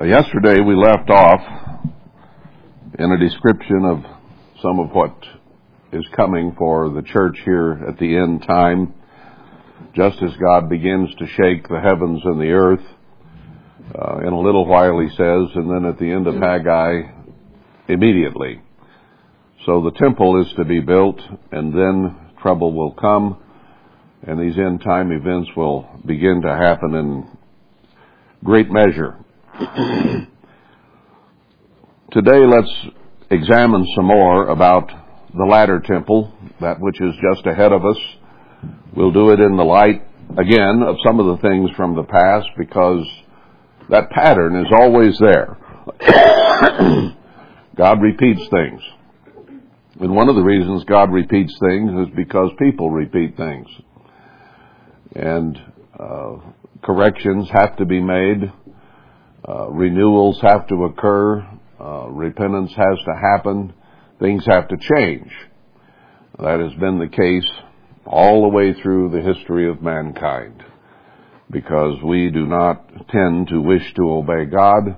Uh, yesterday we left off in a description of some of what is coming for the church here at the end time, just as God begins to shake the heavens and the earth. Uh, in a little while, he says, and then at the end of Haggai, immediately. So the temple is to be built, and then trouble will come, and these end time events will begin to happen in great measure. Today, let's examine some more about the latter temple, that which is just ahead of us. We'll do it in the light, again, of some of the things from the past because that pattern is always there. God repeats things. And one of the reasons God repeats things is because people repeat things. And uh, corrections have to be made, renewals have to occur, uh, repentance has to happen, things have to change. That has been the case all the way through the history of mankind because we do not tend to wish to obey God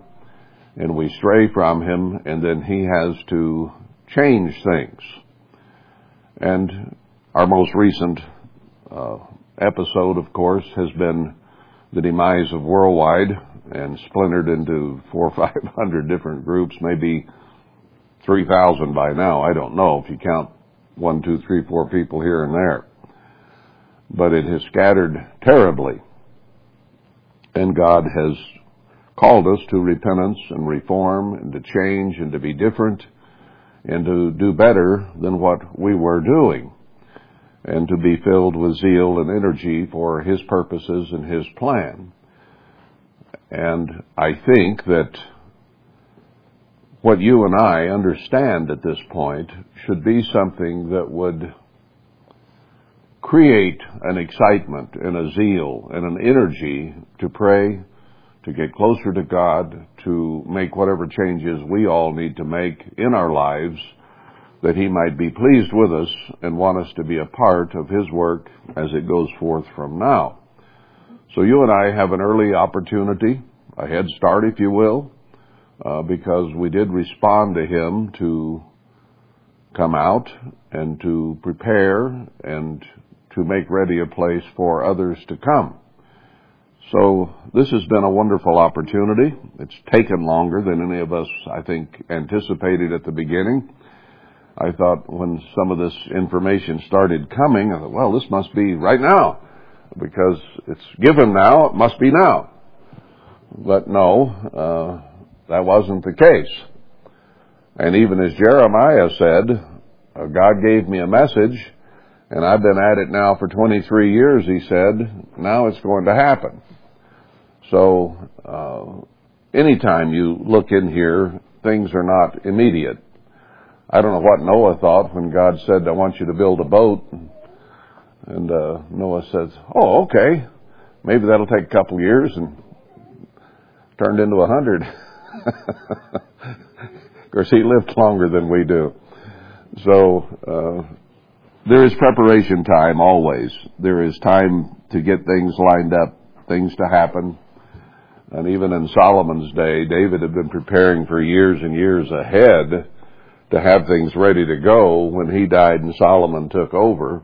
and we stray from Him and then He has to change things. And our most recent uh, episode, of course, has been the demise of Worldwide and splintered into four or five hundred different groups, maybe 3,000 by now. I don't know if you count one, two, three, four people here and there. But it has scattered terribly. And God has called us to repentance and reform and to change and to be different and to do better than what we were doing and to be filled with zeal and energy for His purposes and His plan. And I think that what you and I understand at this point should be something that would create an excitement and a zeal and an energy to pray, to get closer to God, to make whatever changes we all need to make in our lives that He might be pleased with us and want us to be a part of His work as it goes forth from now. So you and I have an early opportunity, a head start if you will, uh, because we did respond to Him to come out and to prepare and to make ready a place for others to come. So this has been a wonderful opportunity. It's taken longer than any of us, I think, anticipated at the beginning. I thought when some of this information started coming, I thought, well, this must be right now. Because it's given now, it must be now. But no, uh, that wasn't the case. And even as Jeremiah said, uh, God gave me a message, and I've been at it now for 23 years, he said, now it's going to happen. So, uh, anytime you look in here, things are not immediate. I don't know what Noah thought when God said, I want you to build a boat. And uh, Noah says, Oh, okay. Maybe that'll take a couple years and turned into a hundred. of course, he lived longer than we do. So, uh, there is preparation time always. There is time to get things lined up, things to happen. And even in Solomon's day, David had been preparing for years and years ahead to have things ready to go when he died and Solomon took over.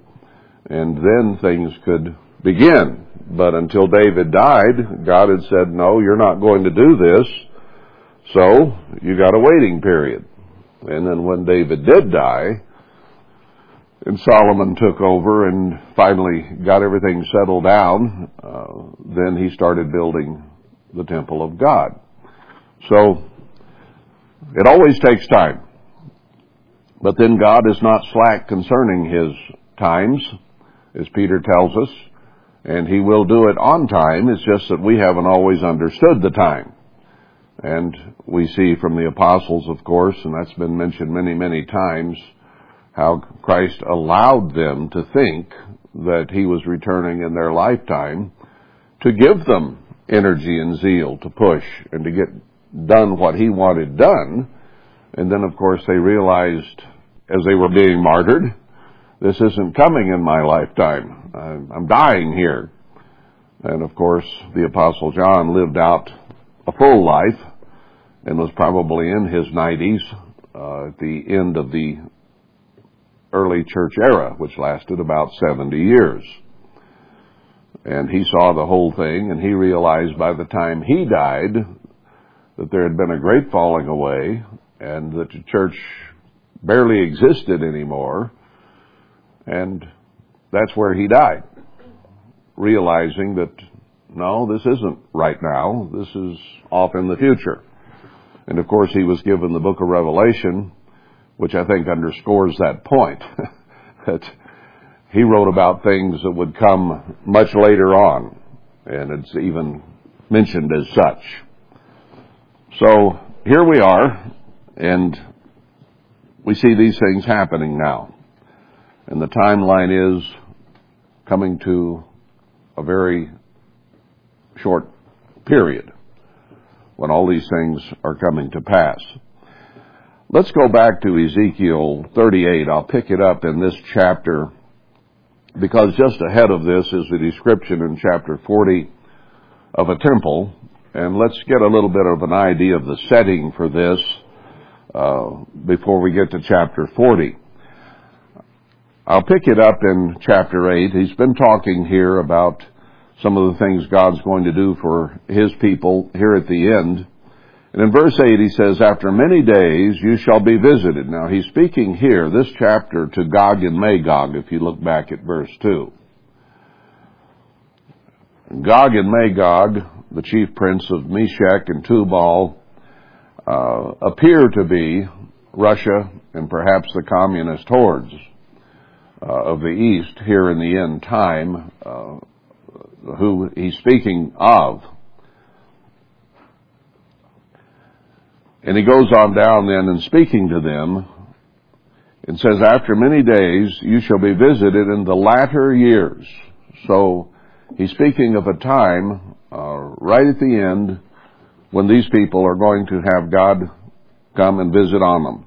And then things could begin. But until David died, God had said, no, you're not going to do this. So you got a waiting period. And then when David did die, and Solomon took over and finally got everything settled down, uh, then he started building the temple of God. So it always takes time. But then God is not slack concerning his times, as Peter tells us, and he will do it on time. It's just that we haven't always understood the time. And we see from the apostles, of course, and that's been mentioned many, many times, how Christ allowed them to think that he was returning in their lifetime to give them energy and zeal to push and to get done what he wanted done and then, of course, they realized as they were being martyred, this isn't coming in my lifetime. I'm dying here. And of course, the Apostle John lived out a full life and was probably in his 90s uh, at the end of the early church era, which lasted about 70 years. And he saw the whole thing, and he realized by the time he died that there had been a great falling away, and that the church barely existed anymore, and that's where he died, realizing that no, this isn't right now, this is off in the future. And of course, he was given the book of Revelation, which I think underscores that point. that he wrote about things that would come much later on, and it's even mentioned as such. So here we are, and we see these things happening now. And the timeline is coming to a very short period when all these things are coming to pass. Let's go back to Ezekiel 38. I'll pick it up in this chapter because just ahead of this is the description in chapter 40 of a temple. And let's get a little bit of an idea of the setting for this uh, before we get to chapter 40. I'll pick it up in chapter 8. He's been talking here about some of the things God's going to do for His people here at the end. And in verse 8 he says, After many days you shall be visited. Now he's speaking here, this chapter, to Gog and Magog, if you look back at verse 2. Gog and Magog, the chief prince of Meshech and Tubal, uh, appear to be Russia and perhaps the communist hordes uh, of the East here in the end time. Uh, who he's speaking of. And he goes on down then and speaking to them and says, After many days you shall be visited in the latter years. So he's speaking of a time uh, right at the end when these people are going to have God come and visit on them.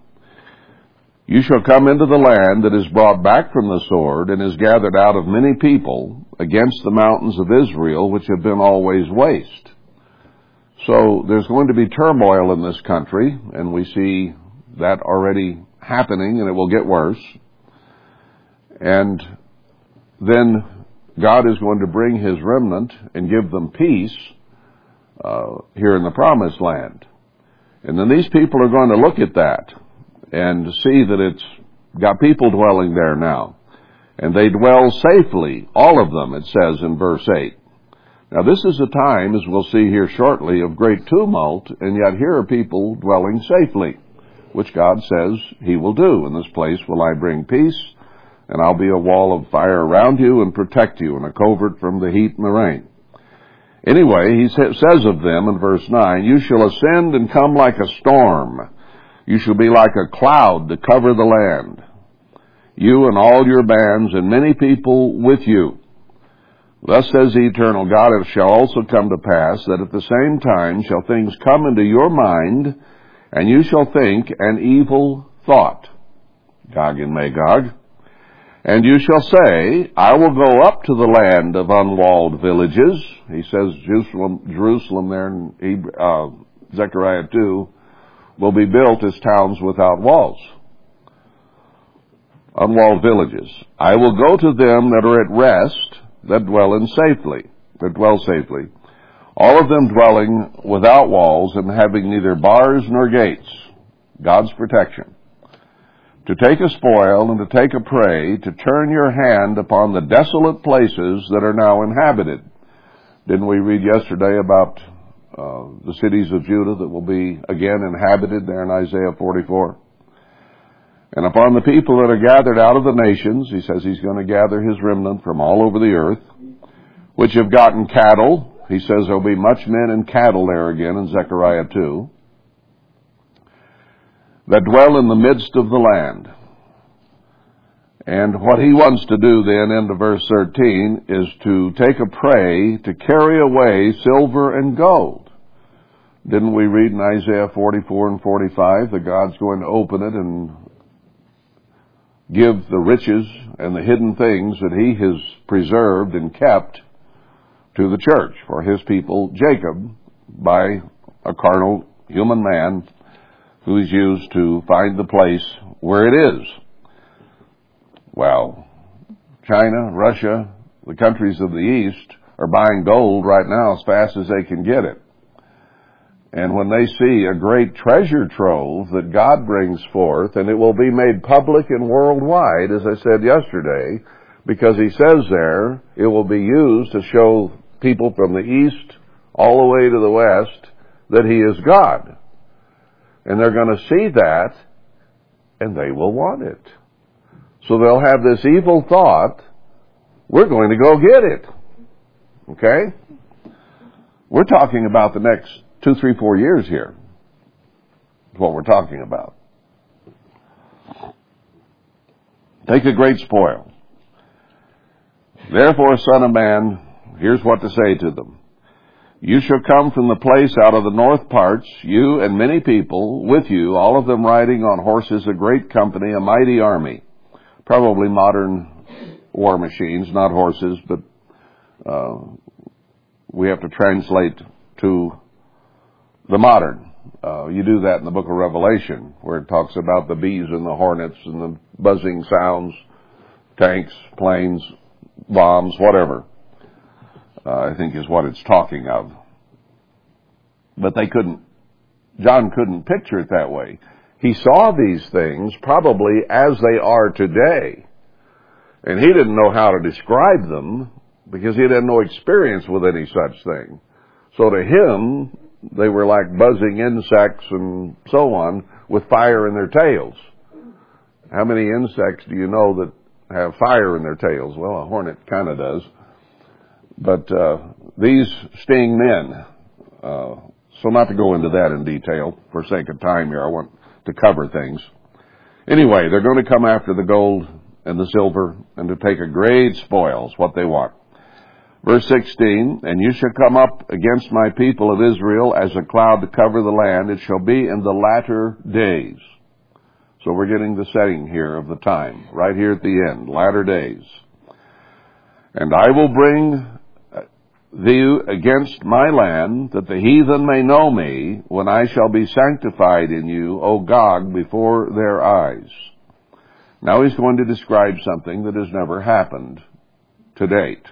You shall come into the land that is brought back from the sword and is gathered out of many people against the mountains of Israel, which have been always waste. So there's going to be turmoil in this country, and we see that already happening, and it will get worse. And then God is going to bring His remnant and give them peace uh, here in the Promised Land. And then these people are going to look at that and see that it's got people dwelling there now. And they dwell safely, all of them, it says in verse 8. Now this is a time, as we'll see here shortly, of great tumult, and yet here are people dwelling safely, which God says He will do. In this place will I bring peace, and I'll be a wall of fire around you and protect you, and a covert from the heat and the rain. Anyway, he says of them in verse 9, You shall ascend and come like a storm, you shall be like a cloud to cover the land. You and all your bands and many people with you. Thus says the eternal God, it shall also come to pass that at the same time shall things come into your mind, and you shall think an evil thought. Gog and Magog. And you shall say, I will go up to the land of unwalled villages. He says Jerusalem, Jerusalem there in uh, Zechariah 2 will be built as towns without walls, unwalled villages. I will go to them that are at rest, that dwell in safely, that dwell safely, all of them dwelling without walls and having neither bars nor gates, God's protection. To take a spoil and to take a prey, to turn your hand upon the desolate places that are now inhabited. Didn't we read yesterday about uh, the cities of Judah that will be again inhabited there in Isaiah 44. And upon the people that are gathered out of the nations, he says he's going to gather his remnant from all over the earth, which have gotten cattle. He says there'll be much men and cattle there again in Zechariah 2, that dwell in the midst of the land. And what he wants to do then into verse 13 is to take a prey to carry away silver and gold. Didn't we read in Isaiah 44 and 45 that God's going to open it and give the riches and the hidden things that he has preserved and kept to the church for his people Jacob by a carnal human man, who is used to find the place where it is. Well, China, Russia, the countries of the East are buying gold right now as fast as they can get it. And when they see a great treasure trove that God brings forth, and it will be made public and worldwide, as I said yesterday, because he says there, it will be used to show people from the east all the way to the west that he is God. And they're going to see that, and they will want it. So they'll have this evil thought, we're going to go get it. Okay? We're talking about the next two, three, four years here. Is what we're talking about. Take a great spoil. Therefore, son of man, here's what to say to them. You shall come from the place out of the north parts, you and many people with you, all of them riding on horses, a great company, a mighty army. Probably modern war machines, not horses, but uh, we have to translate to the modern. Uh, you do that in the book of Revelation, where it talks about the bees and the hornets and the buzzing sounds, tanks, planes, bombs, whatever. Uh, I think is what it's talking of. But they couldn't, John couldn't picture it that way. He saw these things probably as they are today. And he didn't know how to describe them because he had no experience with any such thing. So to him, they were like buzzing insects and so on with fire in their tails. How many insects do you know that have fire in their tails? Well, a hornet kind of does. But uh, these sting men. Uh, so not to go into that in detail for sake of time here. I want to cover things. Anyway, they're going to come after the gold and the silver and to take a great spoils, what they want. Verse 16, And you shall come up against my people of Israel as a cloud to cover the land. It shall be in the latter days. So we're getting the setting here of the time, right here at the end, latter days. And I will bring thee against my land, that the heathen may know me, when I shall be sanctified in you, O Gog, before their eyes. Now he's going to describe something that has never happened to date.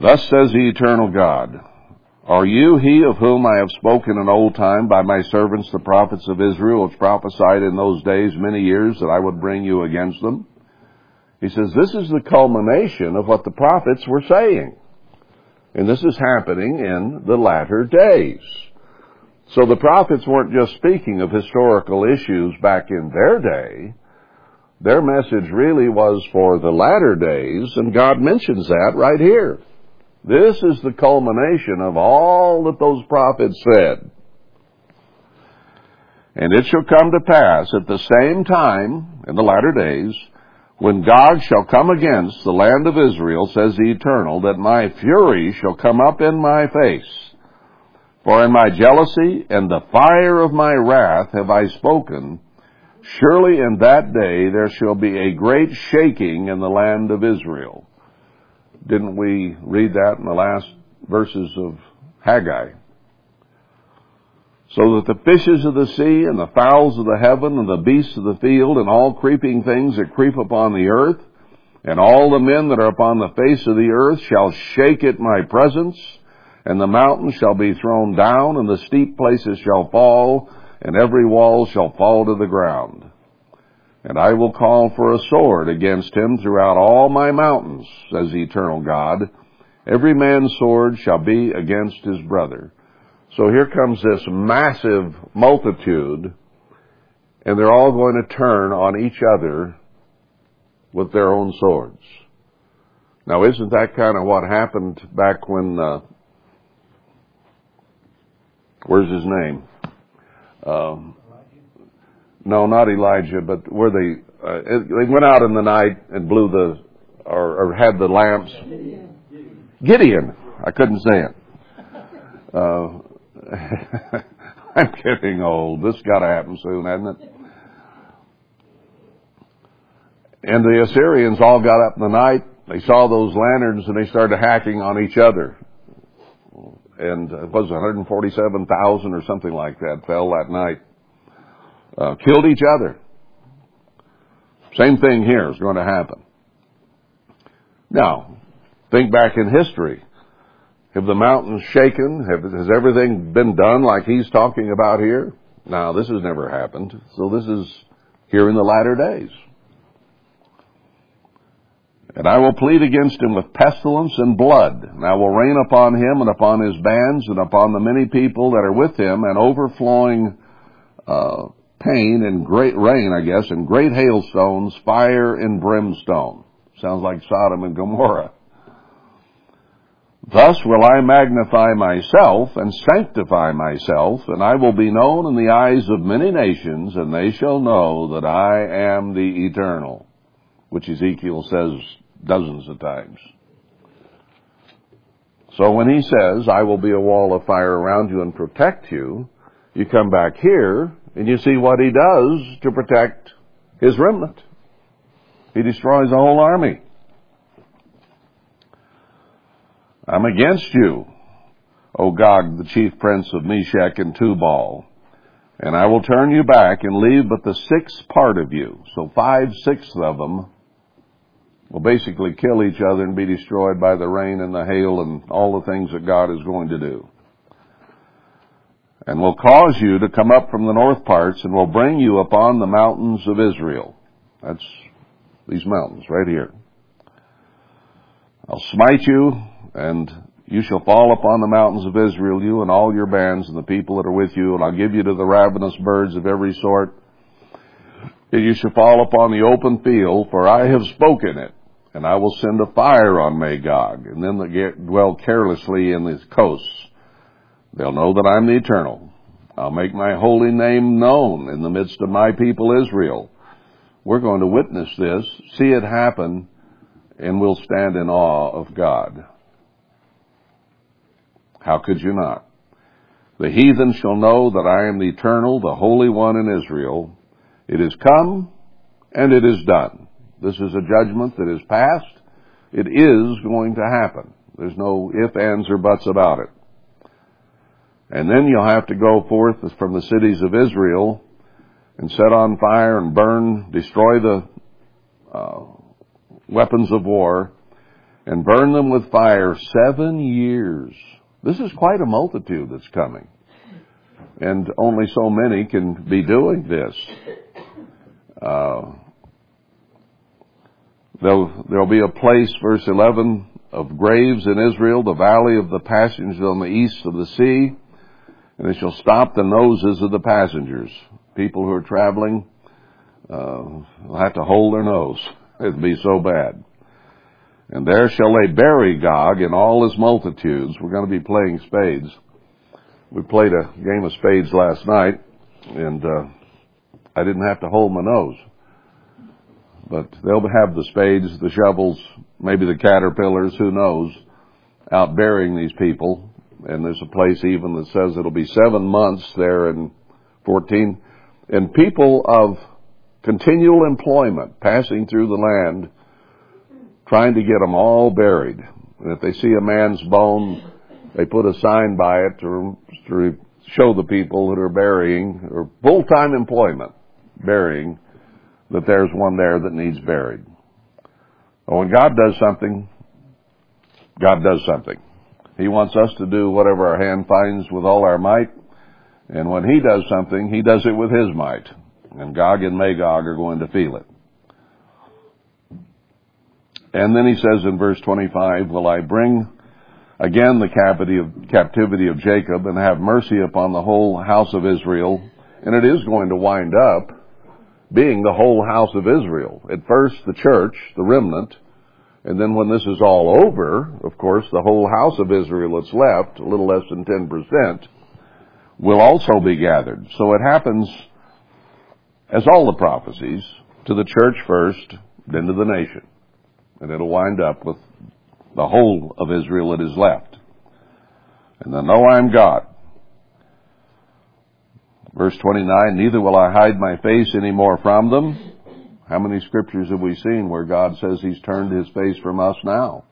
Thus says the eternal God, Are you he of whom I have spoken in old time by my servants the prophets of Israel, which prophesied in those days many years that I would bring you against them? He says this is the culmination of what the prophets were saying. And this is happening in the latter days. So the prophets weren't just speaking of historical issues back in their day. Their message really was for the latter days, and God mentions that right here. This is the culmination of all that those prophets said. And it shall come to pass at the same time, in the latter days, when God shall come against the land of Israel, says the Eternal, that my fury shall come up in my face. For in my jealousy and the fire of my wrath have I spoken. Surely in that day there shall be a great shaking in the land of Israel. Didn't we read that in the last verses of Haggai? So that the fishes of the sea and the fowls of the heaven and the beasts of the field and all creeping things that creep upon the earth and all the men that are upon the face of the earth shall shake at my presence and the mountains shall be thrown down and the steep places shall fall and every wall shall fall to the ground. And I will call for a sword against him throughout all my mountains, says the eternal God. Every man's sword shall be against his brother. So here comes this massive multitude, and they're all going to turn on each other with their own swords. Now, isn't that kind of what happened back when, uh, where's his name? Um, no, not Elijah, but where they uh, they went out in the night and blew the or, or had the lamps. Gideon. I couldn't say it. Uh, I'm getting old. This got to happen soon, hasn't it? And the Assyrians all got up in the night. They saw those lanterns and they started hacking on each other. and it was 147,000 or something like that fell that night. Uh, killed each other. Same thing here is going to happen. Now, think back in history. Have the mountains shaken? Have, has everything been done like he's talking about here? Now, this has never happened. So this is here in the latter days. And I will plead against him with pestilence and blood, and I will rain upon him and upon his bands and upon the many people that are with him, and overflowing uh, pain and great rain, I guess, and great hailstones, fire and brimstone. Sounds like Sodom and Gomorrah. Thus will I magnify myself and sanctify myself, and I will be known in the eyes of many nations, and they shall know that I am the eternal, which Ezekiel says dozens of times. So when he says, I will be a wall of fire around you and protect you, you come back here and you see what he does to protect his remnant. He destroys the whole army. I'm against you, O Gog, the chief prince of Meshech and Tubal, and I will turn you back and leave but the sixth part of you. So five sixths of them will basically kill each other and be destroyed by the rain and the hail and all the things that God is going to do. And will cause you to come up from the north parts and will bring you upon the mountains of Israel. That's these mountains right here. I'll smite you and you shall fall upon the mountains of Israel, you and all your bands and the people that are with you, and I'll give you to the ravenous birds of every sort. And you shall fall upon the open field, for I have spoken it. And I will send a fire on Magog, and them that dwell carelessly in the coasts. They'll know that I'm the eternal. I'll make my holy name known in the midst of my people Israel. We're going to witness this, see it happen, and we'll stand in awe of God. How could you not? The heathen shall know that I am the eternal, the Holy One in Israel. It is come and it is done. This is a judgment that is passed. It is going to happen. There's no ifs, ands, or buts about it. And then you'll have to go forth from the cities of Israel and set on fire and burn, destroy the uh, weapons of war, and burn them with fire seven years. This is quite a multitude that's coming. And only so many can be doing this. Uh, there'll, there'll be a place, verse 11, of graves in Israel, the valley of the passengers on the east of the sea, and they shall stop the noses of the passengers. People who are traveling uh, will have to hold their nose. It'd be so bad. And there shall they bury Gog and all his multitudes. We're going to be playing spades. We played a game of spades last night, and uh, I didn't have to hold my nose. But they'll have the spades, the shovels, maybe the caterpillars, who knows, out burying these people. And there's a place even that says it'll be seven months there in 14. And people of continual employment passing through the land trying to get them all buried. And if they see a man's bone, they put a sign by it to, to show the people that are burying, or full-time employment, burying, that there's one there that needs buried. But when God does something, God does something. He wants us to do whatever our hand finds with all our might. And when He does something, He does it with His might. And Gog and Magog are going to feel it. And then he says in verse 25, Will I bring again the captivity of, Jacob and have mercy upon the whole house of Israel? And it is going to wind up being the whole house of Israel. At first, the church, the remnant, and then when this is all over, of course, the whole house of Israel that's left, a little less than 10%, will also be gathered. So it happens, as all the prophecies, to the church first, then to the nation and it'll wind up with the whole of Israel that is left. And then know I am God. Verse 29, neither will I hide my face any more from them. How many scriptures have we seen where God says He's turned His face from us now?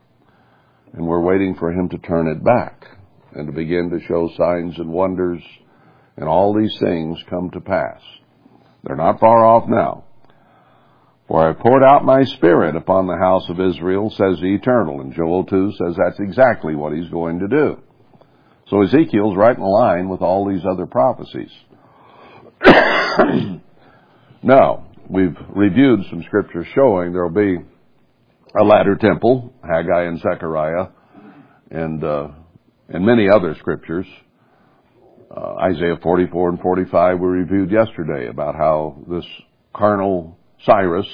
And we're waiting for Him to turn it back. and to begin to show signs and wonders, and all these things come to pass. They're not far off now. For I poured out my spirit upon the house of Israel, says the Eternal. And Joel 2 says that's exactly what he's going to do. So Ezekiel's right in line with all these other prophecies. now, we've reviewed some scriptures showing there'll be a latter temple, Haggai and Zechariah, and, uh, and many other scriptures. Uh, Isaiah 44 and 45 we reviewed yesterday about how this carnal Cyrus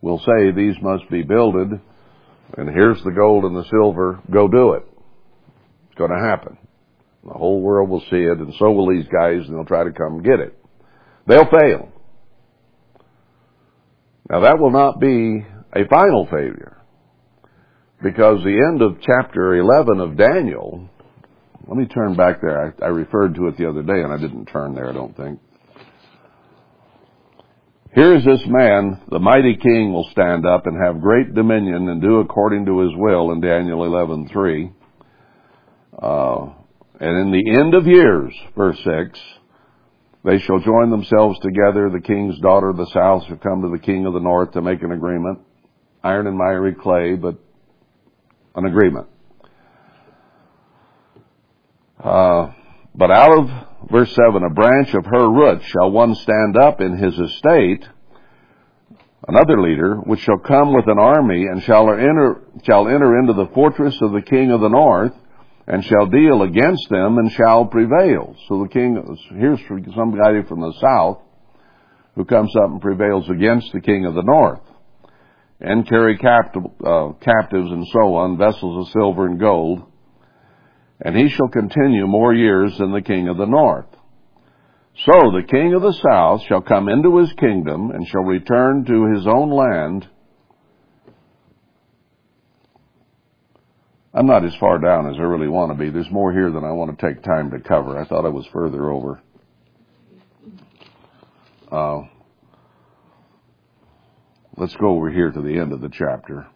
will say these must be builded and here's the gold and the silver, go do it. It's going to happen. The whole world will see it and so will these guys and they'll try to come get it. They'll fail. Now that will not be a final failure because the end of chapter 11 of Daniel, let me turn back there. I, I referred to it the other day and I didn't turn there, I don't think. Here is this man, the mighty king will stand up and have great dominion and do according to his will in Daniel 11:3. Uh, and in the end of years, verse 6, they shall join themselves together. The king's daughter of the south shall come to the king of the north to make an agreement. Iron and miry clay, but an agreement. Uh, but out of verse 7, a branch of her root shall one stand up in his estate, another leader, which shall come with an army and shall enter, shall enter into the fortress of the king of the north, and shall deal against them and shall prevail. So the king, here's some guy from the south who comes up and prevails against the king of the north and carry captive, uh, captives and so on, vessels of silver and gold, and he shall continue more years than the king of the north. So the king of the south shall come into his kingdom and shall return to his own land. I'm not as far down as I really want to be. There's more here than I want to take time to cover. I thought I was further over. Uh, let's go over here to the end of the chapter.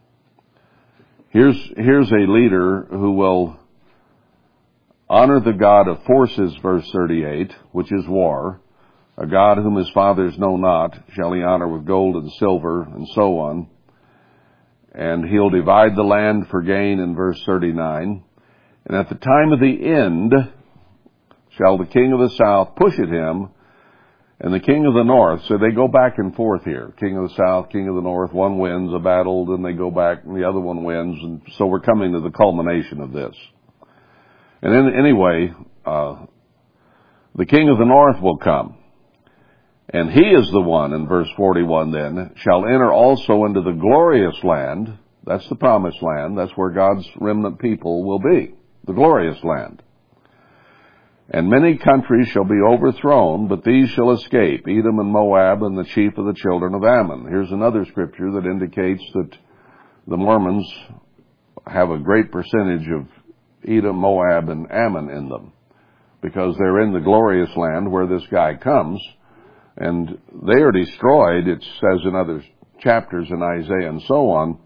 Here's, here's a leader who will Honor the God of forces, verse 38, which is war. A God whom his fathers know not shall he honor with gold and silver and so on. And he'll divide the land for gain in verse 39. And at the time of the end shall the king of the south push at him and the king of the north. So they go back and forth here. King of the south, king of the north. One wins a battle, then they go back and the other one wins. And so we're coming to the culmination of this. And then, anyway, uh, the king of the north will come. And he is the one, in verse 41 then, shall enter also into the glorious land. That's the promised land. That's where God's remnant people will be. The glorious land. And many countries shall be overthrown, but these shall escape, Edom and Moab and the chief of the children of Ammon. Here's another scripture that indicates that the Mormons have a great percentage of Edom, Moab, and Ammon in them. Because they're in the glorious land where this guy comes, and they are destroyed, it says in other chapters in Isaiah and so on,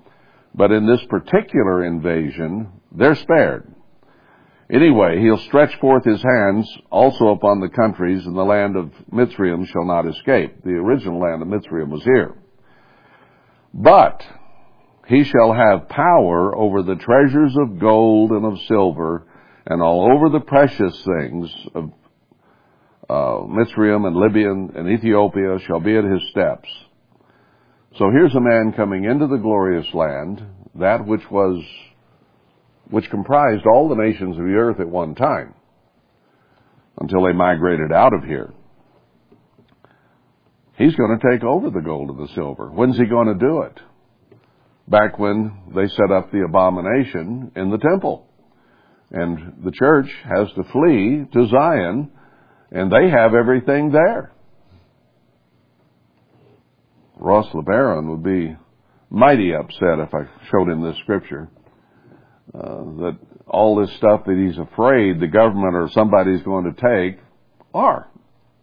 but in this particular invasion, they're spared. Anyway, he'll stretch forth his hands also upon the countries, and the land of Mitzrayim shall not escape. The original land of Mitzrayim was here. But he shall have power over the treasures of gold and of silver, and all over the precious things of uh, Mitzrayim and Libya and Ethiopia shall be at his steps. So here's a man coming into the glorious land, that which was, which comprised all the nations of the earth at one time, until they migrated out of here. He's going to take over the gold and the silver. When's he going to do it? Back when they set up the abomination in the temple. And the church has to flee to Zion, and they have everything there. Ross LeBaron would be mighty upset if I showed him this scripture. Uh, that all this stuff that he's afraid the government or somebody's going to take are.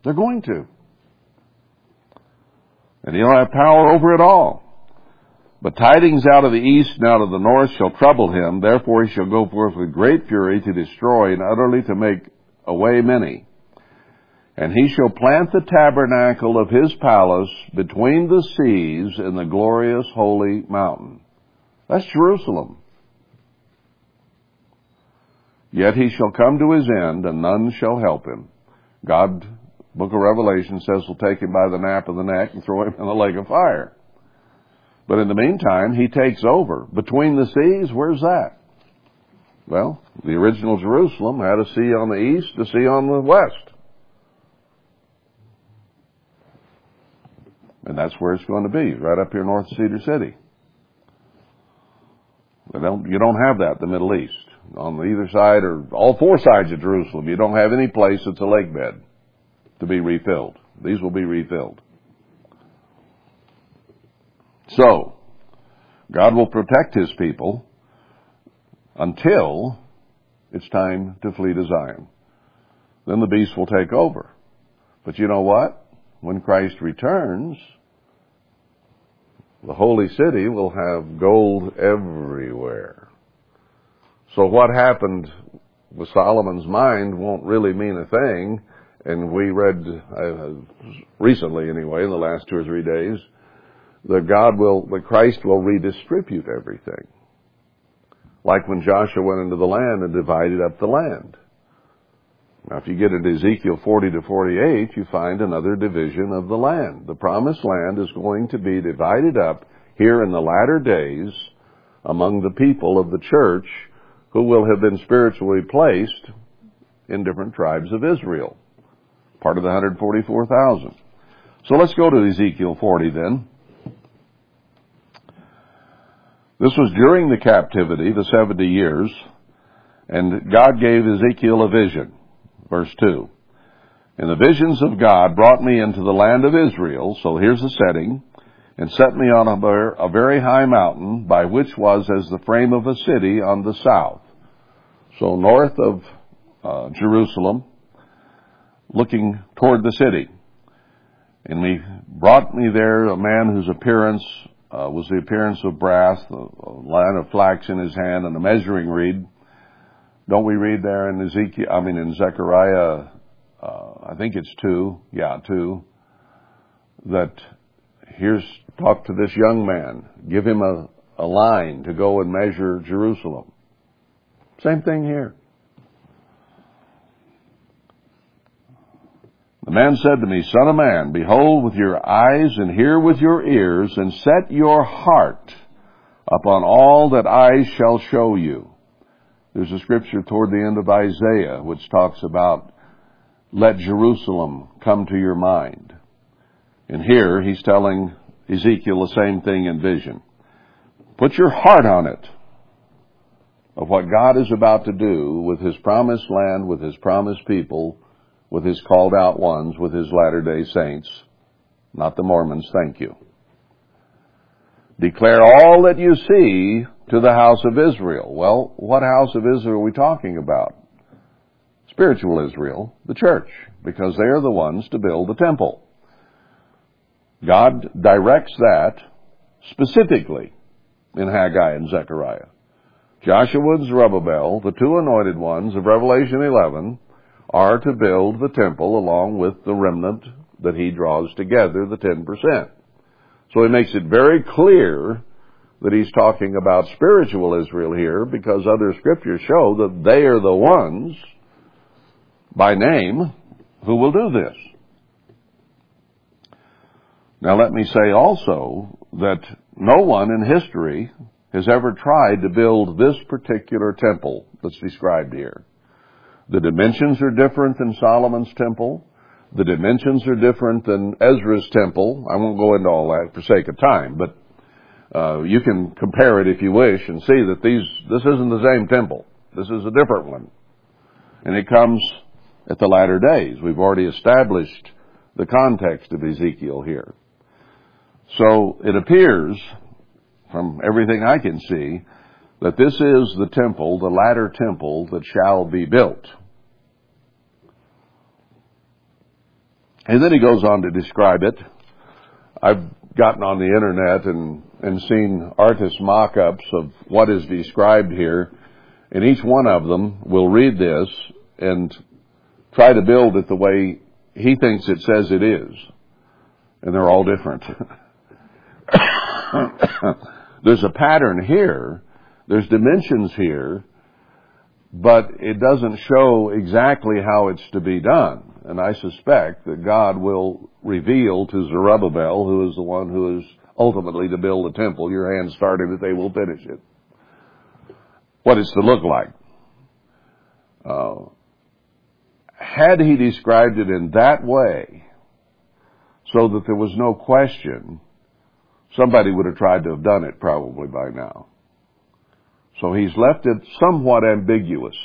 They're going to. And he'll have power over it all. But tidings out of the east and out of the north shall trouble him. Therefore he shall go forth with great fury to destroy and utterly to make away many. And he shall plant the tabernacle of his palace between the seas in the glorious holy mountain. That's Jerusalem. Yet he shall come to his end, and none shall help him. God, Book of Revelation says, will take him by the nape of the neck and throw him in the lake of fire. But in the meantime, he takes over. Between the seas, where's that? Well, the original Jerusalem had a sea on the east, a sea on the west. And that's where it's going to be, right up here north of Cedar City. Don't, you don't have that in the Middle East. On either side or all four sides of Jerusalem, you don't have any place that's a lake bed to be refilled. These will be refilled. So, God will protect His people until it's time to flee to Zion. Then the beast will take over. But you know what? When Christ returns, the holy city will have gold everywhere. So what happened with Solomon's mind won't really mean a thing. And we read uh, recently, anyway, in the last two or three days, that God will, that Christ will redistribute everything. Like when Joshua went into the land and divided up the land. Now, if you get into Ezekiel 40 to 48, you find another division of the land. The promised land is going to be divided up here in the latter days among the people of the church who will have been spiritually placed in different tribes of Israel. Part of the 144,000. So let's go to Ezekiel 40 then. This was during the captivity, the 70 years, and God gave Ezekiel a vision. Verse 2. And the visions of God brought me into the land of Israel, so here's the setting, and set me on a, very high mountain, by which was as the frame of a city on the south. So north of uh, Jerusalem, looking toward the city. And he brought me there a man whose appearance uh, was the appearance of brass, a line of flax in his hand, and a measuring reed. Don't we read there in Ezekiel? I mean, in Zechariah, uh, I think it's two. Yeah, two. That here's talk to this young man. Give him a, a line to go and measure Jerusalem. Same thing here. The man said to me, Son of man, behold with your eyes and hear with your ears, and set your heart upon all that I shall show you. There's a scripture toward the end of Isaiah which talks about, let Jerusalem come to your mind. And here he's telling Ezekiel the same thing in vision. Put your heart on it of what God is about to do with His promised land, with His promised people, with His called out ones, with His latter day saints. Not the Mormons, thank you. Declare all that you see to the house of Israel. Well, what house of Israel are we talking about? Spiritual Israel, the church, because they are the ones to build the temple. God directs that specifically in Haggai and Zechariah. Joshua and Zerubbabel, the two anointed ones of Revelation 11, are to build the temple along with the remnant that he draws together, the 10%. So he makes it very clear that he's talking about spiritual Israel here because other scriptures show that they are the ones by name who will do this. Now let me say also that no one in history has ever tried to build this particular temple that's described here. The dimensions are different than Solomon's temple. The dimensions are different than Ezra's temple. I won't go into all that for sake of time, but uh, you can compare it if you wish and see that these this isn't the same temple. This is a different one, and it comes at the latter days. We've already established the context of Ezekiel here. So it appears, from everything I can see, that this is the temple, the latter temple that shall be built. And then he goes on to describe it. I've gotten on the internet and and seen artist mock-ups of what is described here, and each one of them will read this and try to build it the way he thinks it says it is. And they're all different. There's a pattern here. There's dimensions here, but it doesn't show exactly how it's to be done. And I suspect that God will reveal to Zerubbabel, who is the one who is ultimately to build the temple, your hand started it, they will finish it, what it's to look like. Uh, had he described it in that way, so that there was no question, somebody would have tried to have done it probably by now. So he's left it somewhat ambiguous.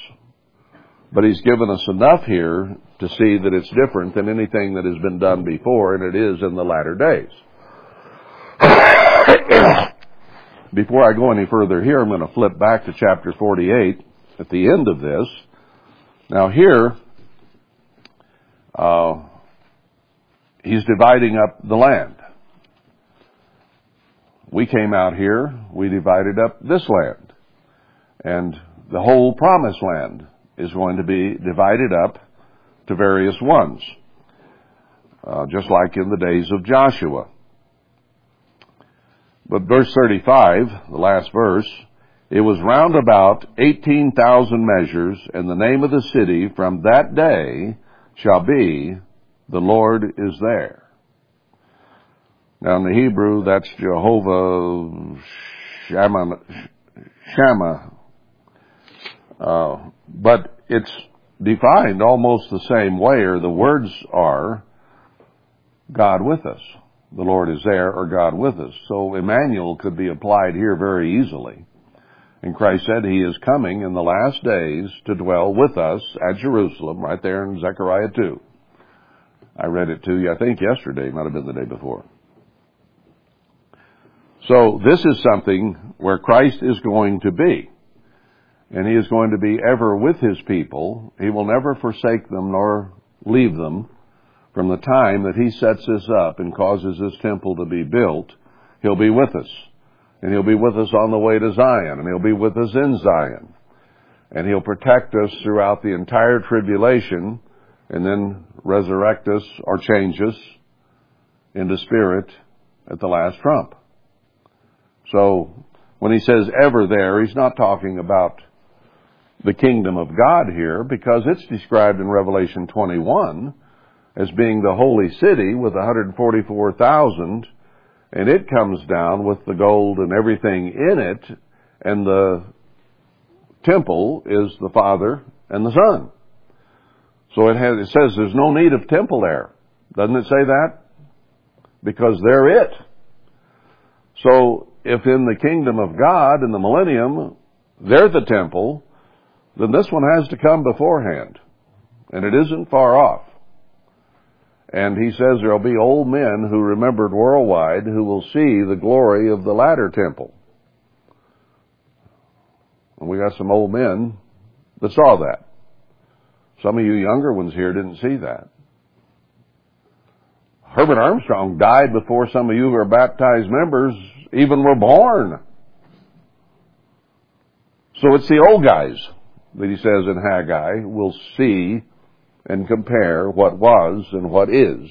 But he's given us enough here to see that it's different than anything that has been done before, and it is in the latter days. Before I go any further here, I'm going to flip back to chapter 48 at the end of this. Now here, uh, he's dividing up the land. We came out here, we divided up this land. And the whole promised land is going to be divided up to various ones. Uh, just like in the days of Joshua. But verse 35, the last verse, it was round about 18,000 measures, and the name of the city from that day shall be, the Lord is there. Now in the Hebrew, that's Jehovah Shammah, Shammah. Uh, but it's defined almost the same way, or the words are God with us. The Lord is there, or God with us. So Emmanuel could be applied here very easily. And Christ said he is coming in the last days to dwell with us at Jerusalem, right there in Zechariah 2. I read it to you, I think yesterday, might have been the day before. So this is something where Christ is going to be. And he is going to be ever with his people. He will never forsake them nor leave them. From the time that he sets this up and causes this temple to be built, he'll be with us. And he'll be with us on the way to Zion, and he'll be with us in Zion. And he'll protect us throughout the entire tribulation, and then resurrect us or change us into spirit at the last trump. So, when he says ever there, he's not talking about the kingdom of God here, because it's described in Revelation 21 as being the holy city with 144,000 and it comes down with the gold and everything in it, and the temple is the Father and the Son. So it, has, it says there's no need of temple there. Doesn't it say that? Because they're it. So if in the kingdom of God in the millennium, they're the temple, then this one has to come beforehand. And it isn't far off. And he says there'll be old men who remembered worldwide who will see the glory of the latter temple. And we got some old men that saw that. Some of you younger ones here didn't see that. Herbert Armstrong died before some of you who are baptized members even were born. So it's the old guys that he says in Haggai will see and compare what was and what is,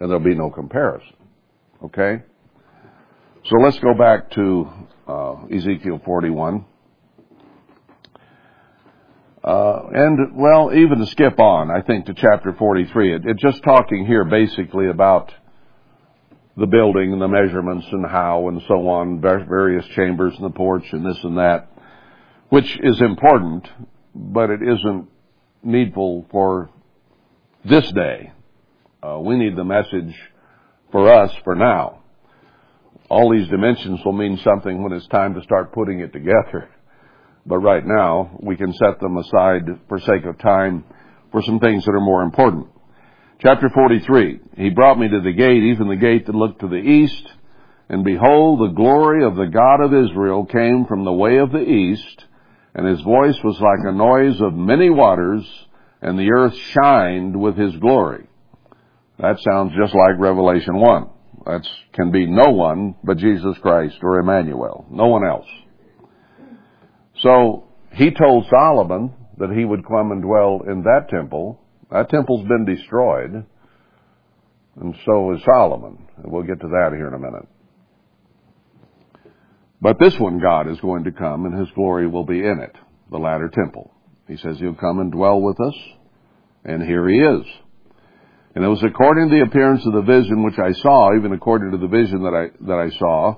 and there'll be no comparison. Okay? So let's go back to uh, Ezekiel 41. Uh, and, well, even to skip on, I think, to chapter 43, it, it just talking here basically about the building and the measurements and how and so on, various chambers and the porch and this and that, which is important, but it isn't needful for this day. Uh, we need the message for us for now. All these dimensions will mean something when it's time to start putting it together. But right now, we can set them aside for sake of time for some things that are more important. Chapter 43. He brought me to the gate, even the gate that looked to the east, and behold, the glory of the God of Israel came from the way of the east, and his voice was like a noise of many waters, and the earth shined with his glory. That sounds just like Revelation 1. That can be no one but Jesus Christ or Emmanuel. No one else. So, he told Solomon that he would come and dwell in that temple. That temple's been destroyed. And so is Solomon. We'll get to that here in a minute. But this one God is going to come and his glory will be in it, the latter temple. He says he'll come and dwell with us, and here he is. And it was according to the appearance of the vision which I saw, even according to the vision that I, that I saw,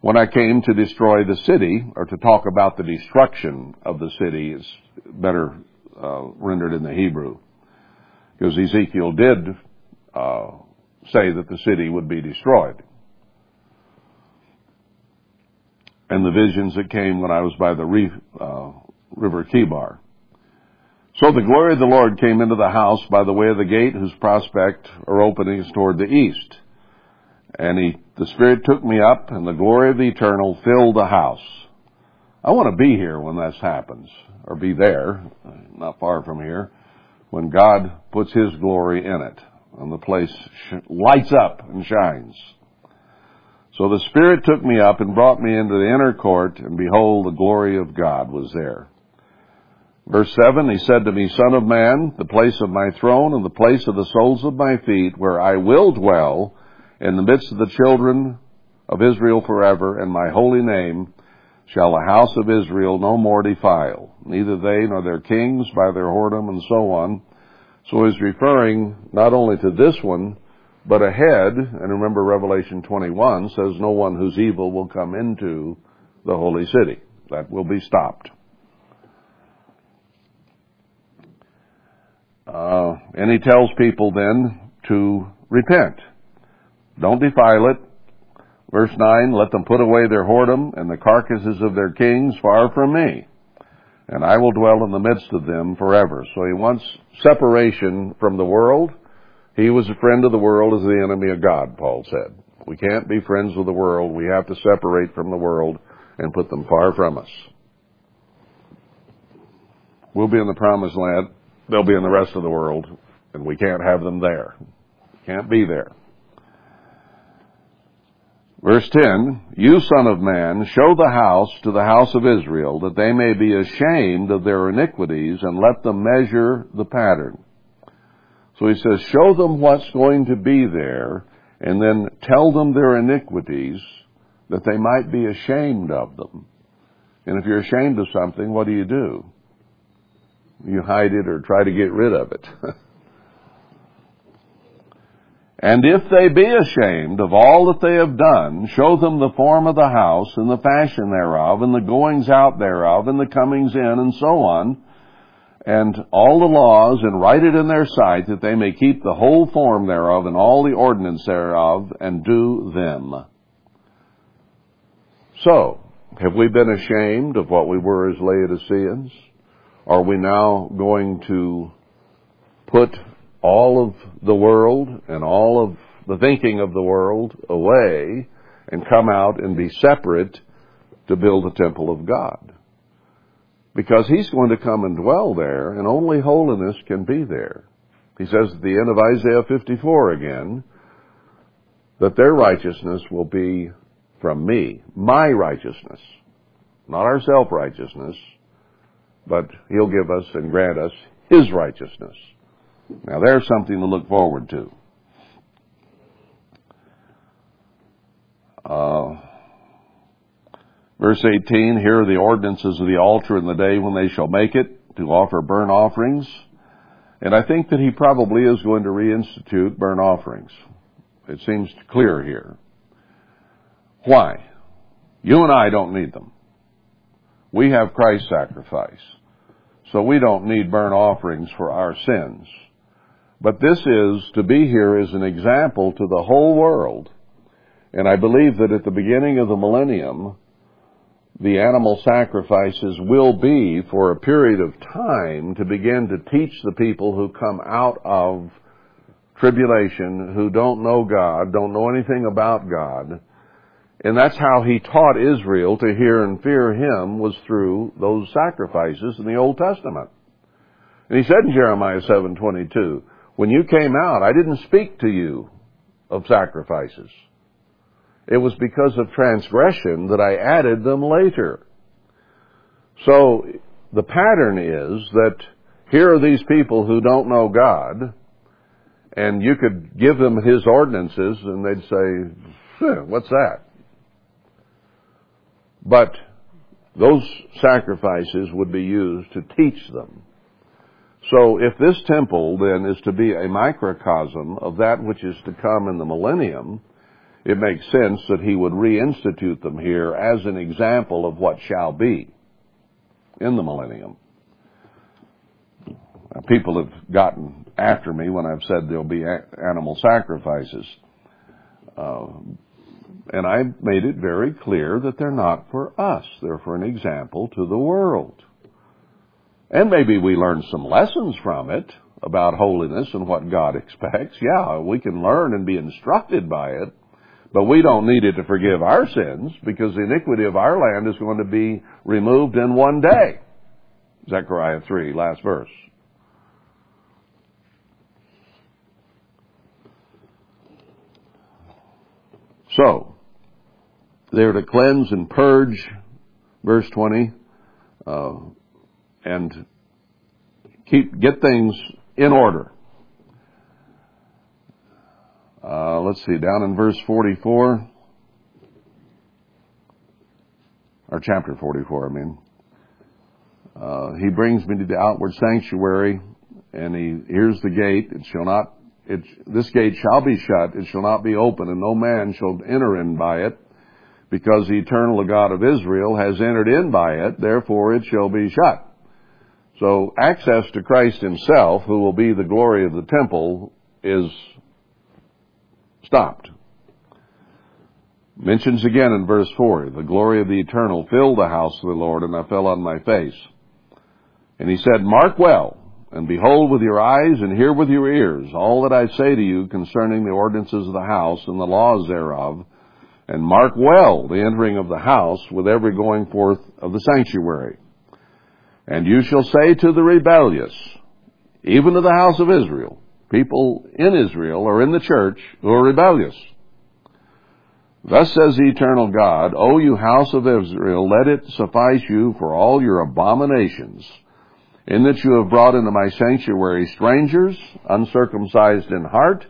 when I came to destroy the city, or to talk about the destruction of the city, is better uh, rendered in the Hebrew. Because Ezekiel did uh, say that the city would be destroyed. And the visions that came when I was by the reef, uh, river Chebar. So the glory of the Lord came into the house by the way of the gate whose prospect or opening is toward the east. And he, the Spirit took me up and the glory of the eternal filled the house. I want to be here when this happens, or be there, not far from here, when God puts His glory in it and the place lights up and shines. So the Spirit took me up and brought me into the inner court, and behold, the glory of God was there. Verse 7, he said to me, Son of man, the place of my throne and the place of the soles of my feet, where I will dwell in the midst of the children of Israel forever, and my holy name shall the house of Israel no more defile, neither they nor their kings by their whoredom and so on. So he's referring not only to this one, but ahead, and remember Revelation 21 says no one who's evil will come into the holy city. That will be stopped. Uh, and he tells people then to repent. Don't defile it. Verse 9, let them put away their whoredom and the carcasses of their kings far from me and I will dwell in the midst of them forever. So he wants separation from the world. He was a friend of the world as the enemy of God, Paul said. We can't be friends with the world. We have to separate from the world and put them far from us. We'll be in the promised land. They'll be in the rest of the world, and we can't have them there. Can't be there. Verse 10, You son of man, show the house to the house of Israel, that they may be ashamed of their iniquities, and let them measure the pattern. So he says, show them what's going to be there, and then tell them their iniquities, that they might be ashamed of them. And if you're ashamed of something, what do you do? You hide it or try to get rid of it. And if they be ashamed of all that they have done, show them the form of the house, and the fashion thereof, and the goings out thereof, and the comings in, and so on, and all the laws, and write it in their sight, that they may keep the whole form thereof, and all the ordinance thereof, and do them. So, have we been ashamed of what we were as Laodiceans? Are we now going to put all of the world and all of the thinking of the world away and come out and be separate to build a temple of God. Because He's going to come and dwell there, and only holiness can be there. He says at the end of Isaiah 54 again, that their righteousness will be from me, my righteousness, not our self-righteousness, but He'll give us and grant us His righteousness. Now there's something to look forward to. Uh, verse 18, here are the ordinances of the altar in the day when they shall make it to offer burnt offerings. And I think that he probably is going to reinstitute burnt offerings. It seems clear here. Why? You and I don't need them. We have Christ's sacrifice. So we don't need burnt offerings for our sins. But this is, to be here is an example to the whole world. And I believe that at the beginning of the millennium, the animal sacrifices will be for a period of time to begin to teach the people who come out of tribulation, who don't know God, don't know anything about God. And that's how he taught Israel to hear and fear him was through those sacrifices in the Old Testament. And he said in Jeremiah 7:22, when you came out, I didn't speak to you of sacrifices. It was because of transgression that I added them later. So the pattern is that here are these people who don't know God, and you could give them His ordinances and they'd say, what's that? But those sacrifices would be used to teach them. So if this temple then is to be a microcosm of that which is to come in the millennium, it makes sense that he would reinstitute them here as an example of what shall be in the millennium. People have gotten after me when I've said there'll be animal sacrifices. Uh, and I've made it very clear that they're not for us. They're for an example to the world. And maybe we learn some lessons from it about holiness and what God expects. Yeah, we can learn and be instructed by it, but we don't need it to forgive our sins because the iniquity of our land is going to be removed in one day. Zechariah 3, last verse. So, they're to cleanse and purge, verse 20, uh, and keep, get things in order. Uh, let's see, down in verse 44, or chapter 44, I mean. Uh, he brings me to the outward sanctuary, and he hears the gate. It shall not. It, this gate shall be shut. It shall not be open, and no man shall enter in by it because the eternal God of Israel has entered in by it, therefore it shall be shut. So access to Christ himself, who will be the glory of the temple, is stopped. Mentions again in verse 4, the glory of the eternal filled the house of the Lord, and I fell on my face. And he said, Mark well, and behold with your eyes, and hear with your ears, all that I say to you concerning the ordinances of the house and the laws thereof, and mark well the entering of the house with every going forth of the sanctuary. And you shall say to the rebellious, even to the house of Israel, people in Israel or in the church who are rebellious. Thus says the eternal God, O you house of Israel, let it suffice you for all your abominations, in that you have brought into my sanctuary strangers, uncircumcised in heart,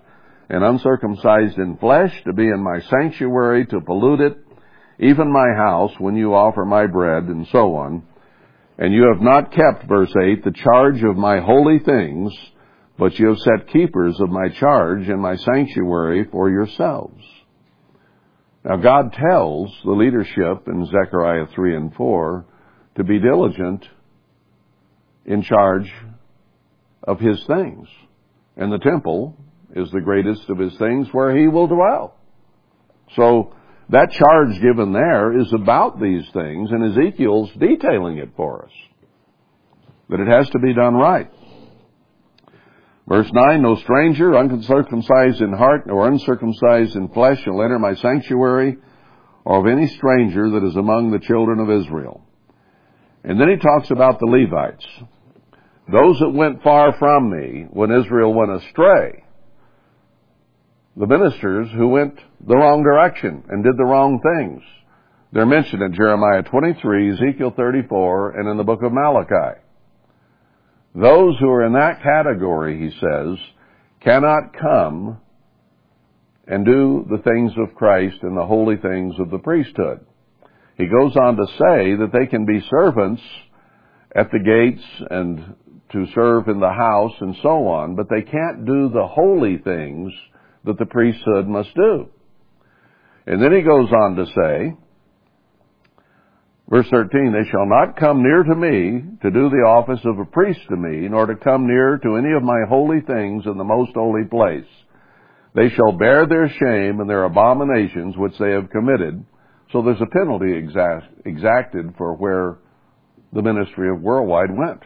and uncircumcised in flesh to be in my sanctuary to pollute it, even my house when you offer my bread and so on. And you have not kept, verse 8, the charge of my holy things, but you have set keepers of my charge in my sanctuary for yourselves. Now God tells the leadership in Zechariah 3 and 4 to be diligent in charge of his things. And the temple is the greatest of his things where he will dwell. So that charge given there is about these things, and Ezekiel's detailing it for us. That it has to be done right. Verse 9, No stranger, uncircumcised in heart, nor uncircumcised in flesh shall enter my sanctuary, or of any stranger that is among the children of Israel. And then he talks about the Levites. Those that went far from me when Israel went astray the ministers who went the wrong direction and did the wrong things. They're mentioned in Jeremiah 23, Ezekiel 34, and in the book of Malachi. Those who are in that category, he says, cannot come and do the things of Christ and the holy things of the priesthood. He goes on to say that they can be servants at the gates and to serve in the house and so on, but they can't do the holy things that the priesthood must do. And then he goes on to say, verse 13, they shall not come near to me to do the office of a priest to me, nor to come near to any of my holy things in the most holy place. They shall bear their shame and their abominations which they have committed. So there's a penalty exact, exacted for where the ministry of worldwide went.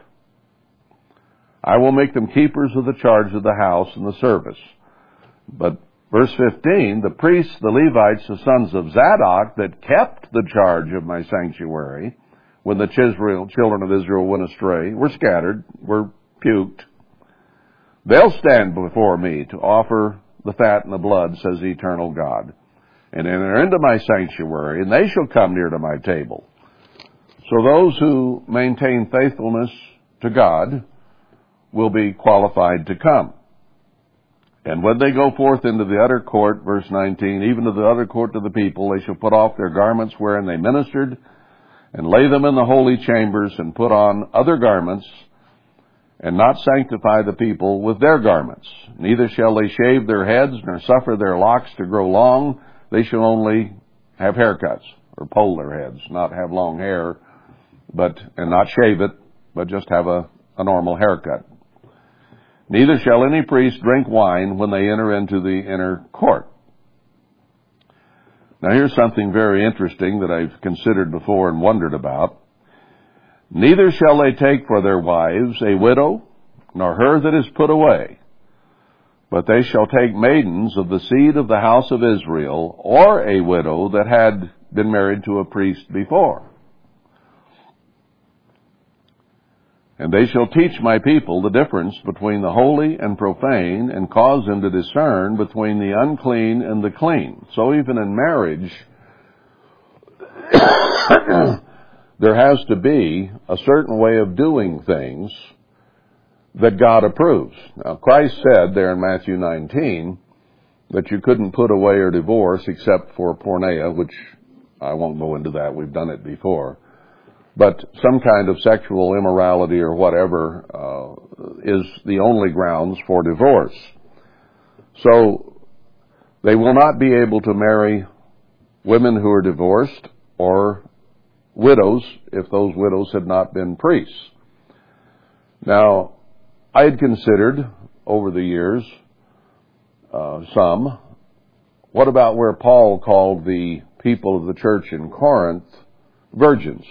I will make them keepers of the charge of the house and the service. But verse 15, the priests, the Levites, the sons of Zadok that kept the charge of my sanctuary when the children of Israel went astray, were scattered, were puked. They'll stand before me to offer the fat and the blood, says the eternal God. and enter into my sanctuary, and they shall come near to my table. So those who maintain faithfulness to God will be qualified to come. And when they go forth into the utter court, verse 19, even to the utter court of the people, they shall put off their garments wherein they ministered, and lay them in the holy chambers, and put on other garments, and not sanctify the people with their garments. Neither shall they shave their heads, nor suffer their locks to grow long. They shall only have haircuts, or pull their heads, not have long hair, but, and not shave it, but just have a, a normal haircut. Neither shall any priest drink wine when they enter into the inner court. Now here's something very interesting that I've considered before and wondered about. Neither shall they take for their wives a widow, nor her that is put away, but they shall take maidens of the seed of the house of Israel, or a widow that had been married to a priest before. And they shall teach my people the difference between the holy and profane, and cause them to discern between the unclean and the clean. So even in marriage, there has to be a certain way of doing things that God approves. Now, Christ said there in Matthew 19 that you couldn't put away or divorce except for porneia, which I won't go into that. We've done it before but some kind of sexual immorality or whatever uh, is the only grounds for divorce. So they will not be able to marry women who are divorced or widows if those widows had not been priests. Now, I had considered over the years uh, some. What about where Paul called the people of the church in Corinth virgins?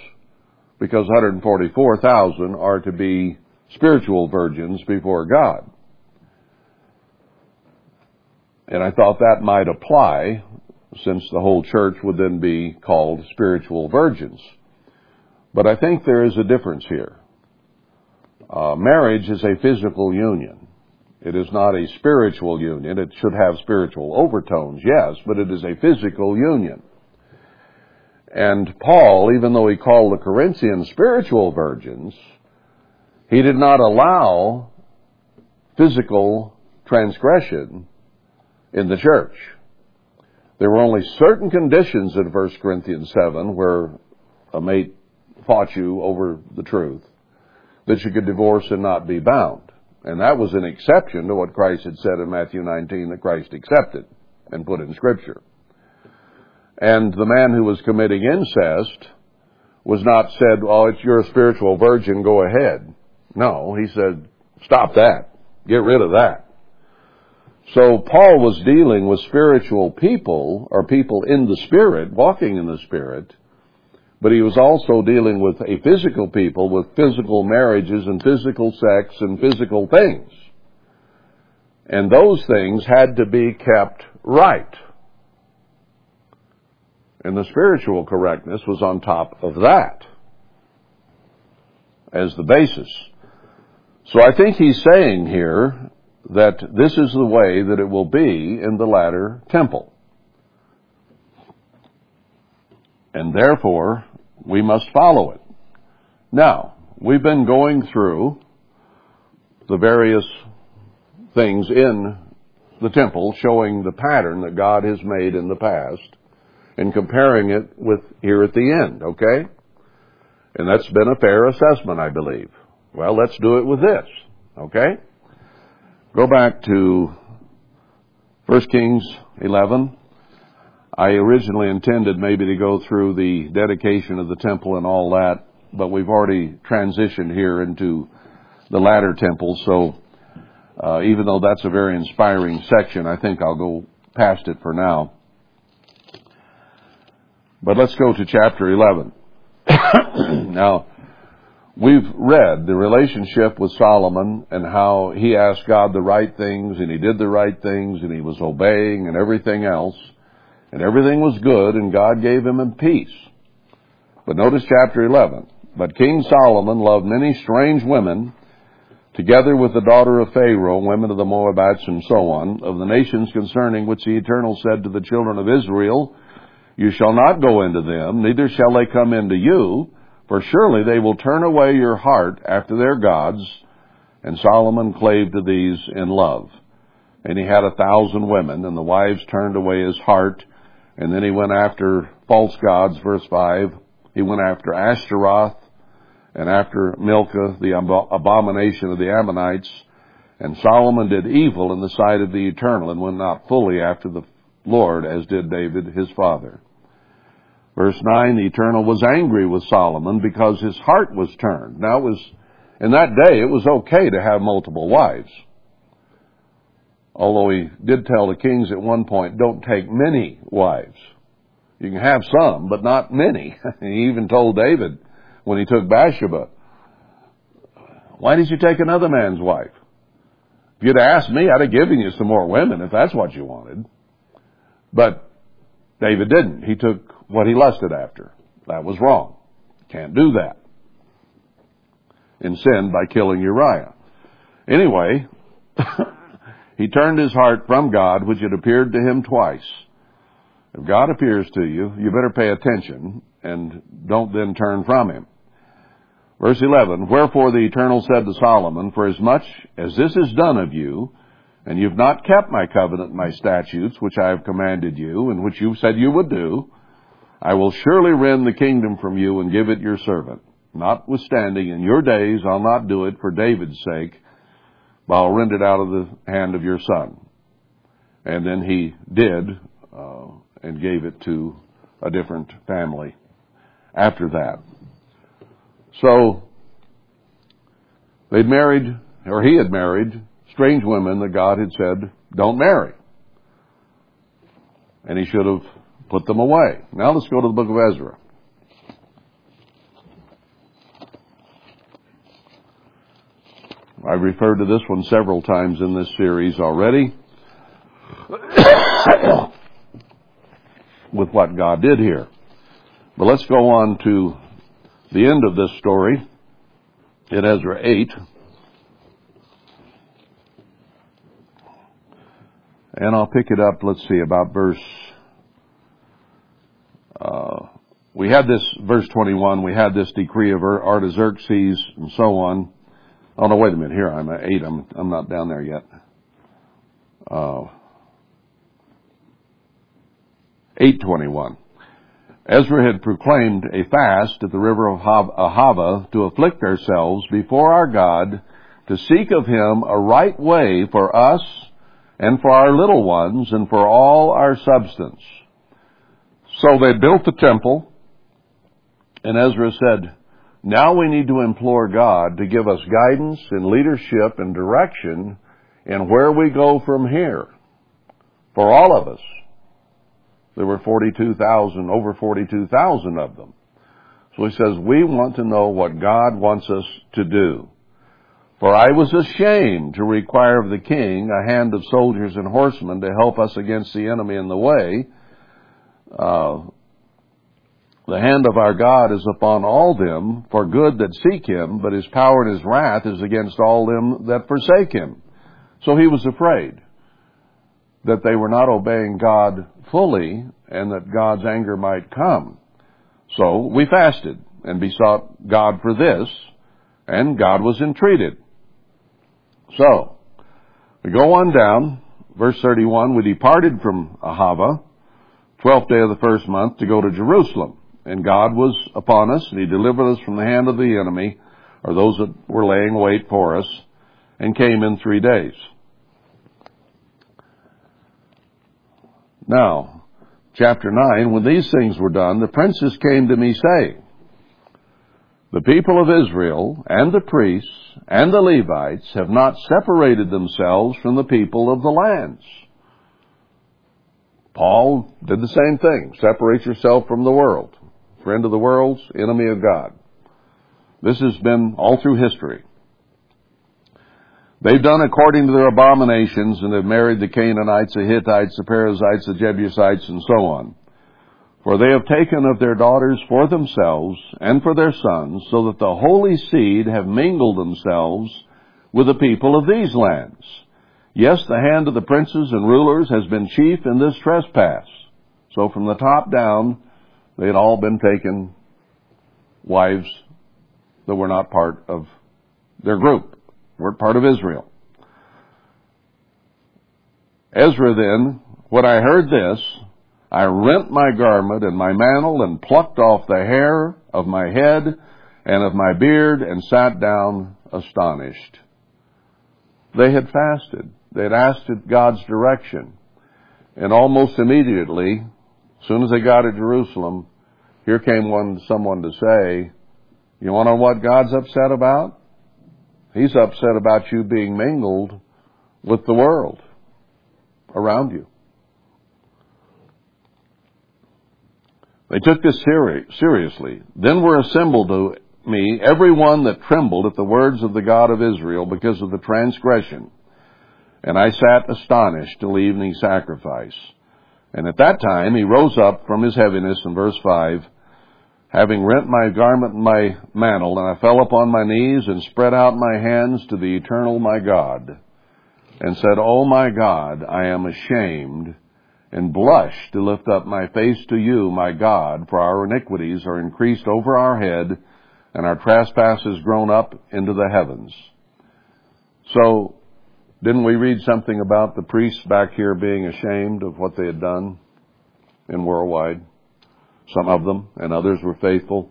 Because 144,000 are to be spiritual virgins before God. And I thought that might apply since the whole church would then be called spiritual virgins. But I think there is a difference here. Uh, marriage is a physical union. It is not a spiritual union. It should have spiritual overtones, yes, but it is a physical union. And Paul, even though he called the Corinthians spiritual virgins, he did not allow physical transgression in the church. There were only certain conditions in 1 Corinthians 7 where a mate fought you over the truth that you could divorce and not be bound. And that was an exception to what Christ had said in Matthew 19 that Christ accepted and put in Scripture. And the man who was committing incest was not said, oh, it's you're a spiritual virgin, go ahead. No, he said, stop that. Get rid of that. So Paul was dealing with spiritual people, or people in the Spirit, walking in the Spirit, but he was also dealing with a physical people with physical marriages and physical sex and physical things. And those things had to be kept right. And the spiritual correctness was on top of that as the basis. So I think he's saying here that this is the way that it will be in the latter temple. And therefore, we must follow it. Now, we've been going through the various things in the temple showing the pattern that God has made in the past and comparing it with here at the end, okay? And that's been a fair assessment, I believe. Well, let's do it with this, okay? Go back to 1 Kings 11. I originally intended maybe to go through the dedication of the temple and all that, but we've already transitioned here into the latter temple, so uh, even though that's a very inspiring section, I think I'll go past it for now. But let's go to chapter 11. now, we've read the relationship with Solomon and how he asked God the right things and he did the right things and he was obeying and everything else. And everything was good and God gave him a peace. But notice chapter 11. But King Solomon loved many strange women together with the daughter of Pharaoh, women of the Moabites, and so on, of the nations concerning which the Eternal said to the children of Israel, You shall not go into them, neither shall they come into you, for surely they will turn away your heart after their gods. And Solomon clave to these in love. And he had a thousand women, and the wives turned away his heart. And then he went after false gods, verse 5. He went after Ashtaroth, and after Milcah, the abomination of the Ammonites. And Solomon did evil in the sight of the Eternal, and went not fully after the Lord, as did David his father. Verse 9, the Eternal was angry with Solomon because his heart was turned. Now it was, in that day, it was okay to have multiple wives. Although he did tell the kings at one point, don't take many wives. You can have some, but not many. he even told David when he took Bathsheba, why did you take another man's wife? If you'd asked me, I'd have given you some more women if that's what you wanted. But David didn't. He took what he lusted after. That was wrong. Can't do that. And sinned by killing Uriah. Anyway, he turned his heart from God, which had appeared to him twice. If God appears to you, you better pay attention and don't then turn from him. Verse 11, Wherefore the Eternal said to Solomon, For as much as this is done of you, and you've not kept my covenant, my statutes, which I have commanded you, and which you said you would do, I will surely rend the kingdom from you and give it your servant. Notwithstanding, in your days I'll not do it for David's sake, but I'll rend it out of the hand of your son. And then he did, uh, and gave it to a different family after that. So, they'd married, or he had married, strange women that God had said, don't marry. And he should have put them away. Now let's go to the book of Ezra. I've referred to this one several times in this series already. with what God did here. But let's go on to the end of this story in Ezra 8. And I'll pick it up, let's see, about verse uh, we had this, verse 21, we had this decree of Artaxerxes and so on. Oh no, wait a minute, here I'm at 8, I'm, I'm not down there yet. Uh, 821. Ezra had proclaimed a fast at the river of Ahava to afflict ourselves before our God, to seek of Him a right way for us and for our little ones and for all our substance. So they built the temple, and Ezra said, now we need to implore God to give us guidance and leadership and direction in where we go from here. For all of us. There were 42,000, over 42,000 of them. So he says, we want to know what God wants us to do. For I was ashamed to require of the king a hand of soldiers and horsemen to help us against the enemy in the way, uh, the hand of our God is upon all them for good that seek him, but his power and his wrath is against all them that forsake him. So he was afraid that they were not obeying God fully and that God's anger might come. So we fasted and besought God for this, and God was entreated. So, we go on down, verse 31, we departed from Ahava, twelfth day of the first month to go to Jerusalem. And God was upon us, and He delivered us from the hand of the enemy, or those that were laying wait for us, and came in three days. Now, chapter 9, when these things were done, the princes came to me saying, The people of Israel, and the priests, and the Levites have not separated themselves from the people of the lands Paul did the same thing. Separate yourself from the world. Friend of the world's enemy of God. This has been all through history. They've done according to their abominations and have married the Canaanites, the Hittites, the Perizzites, the Jebusites, and so on. For they have taken of their daughters for themselves and for their sons, so that the holy seed have mingled themselves with the people of these lands. Yes, the hand of the princes and rulers has been chief in this trespass. So from the top down, they had all been taken wives that were not part of their group, weren't part of Israel. Ezra then, when I heard this, I rent my garment and my mantle and plucked off the hair of my head and of my beard and sat down astonished. They had fasted. They had asked God's direction. And almost immediately, as soon as they got to Jerusalem, here came one, someone to say, you want to know what God's upset about? He's upset about you being mingled with the world around you. They took this seri- seriously. Then were assembled to me every one that trembled at the words of the God of Israel because of the transgression. And I sat astonished till evening sacrifice. And at that time he rose up from his heaviness in verse 5, having rent my garment and my mantle, and I fell upon my knees and spread out my hands to the eternal my God, and said, O my God, I am ashamed and blush to lift up my face to you, my God, for our iniquities are increased over our head, and our trespasses grown up into the heavens. So, didn't we read something about the priests back here being ashamed of what they had done in worldwide? Some of them, and others were faithful.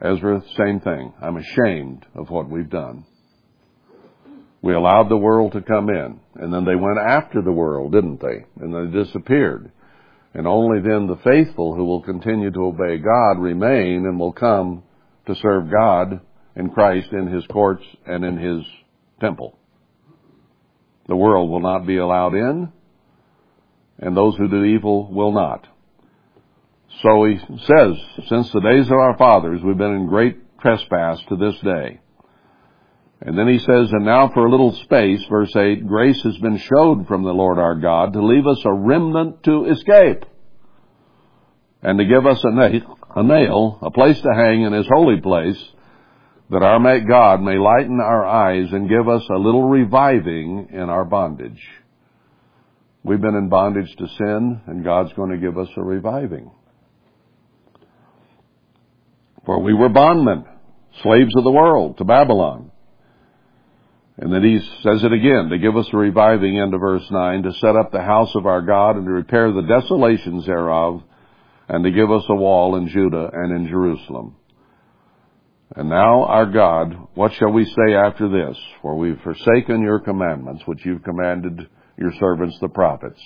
Ezra, same thing. I'm ashamed of what we've done. We allowed the world to come in, and then they went after the world, didn't they? And they disappeared. And only then the faithful who will continue to obey God remain and will come to serve God and Christ in His courts and in His temple. The world will not be allowed in, and those who do evil will not. So he says, since the days of our fathers, we've been in great trespass to this day. And then he says, and now for a little space, verse 8, grace has been showed from the Lord our God to leave us a remnant to escape and to give us a nail, a nail, a place to hang in his holy place, that our God may lighten our eyes and give us a little reviving in our bondage. We've been in bondage to sin, and God's going to give us a reviving. For we were bondmen, slaves of the world, to Babylon. And then he says it again, to give us a reviving into verse 9, to set up the house of our God and to repair the desolations thereof, and to give us a wall in Judah and in Jerusalem. And now, our God, what shall we say after this? For we've forsaken your commandments, which you've commanded your servants the prophets.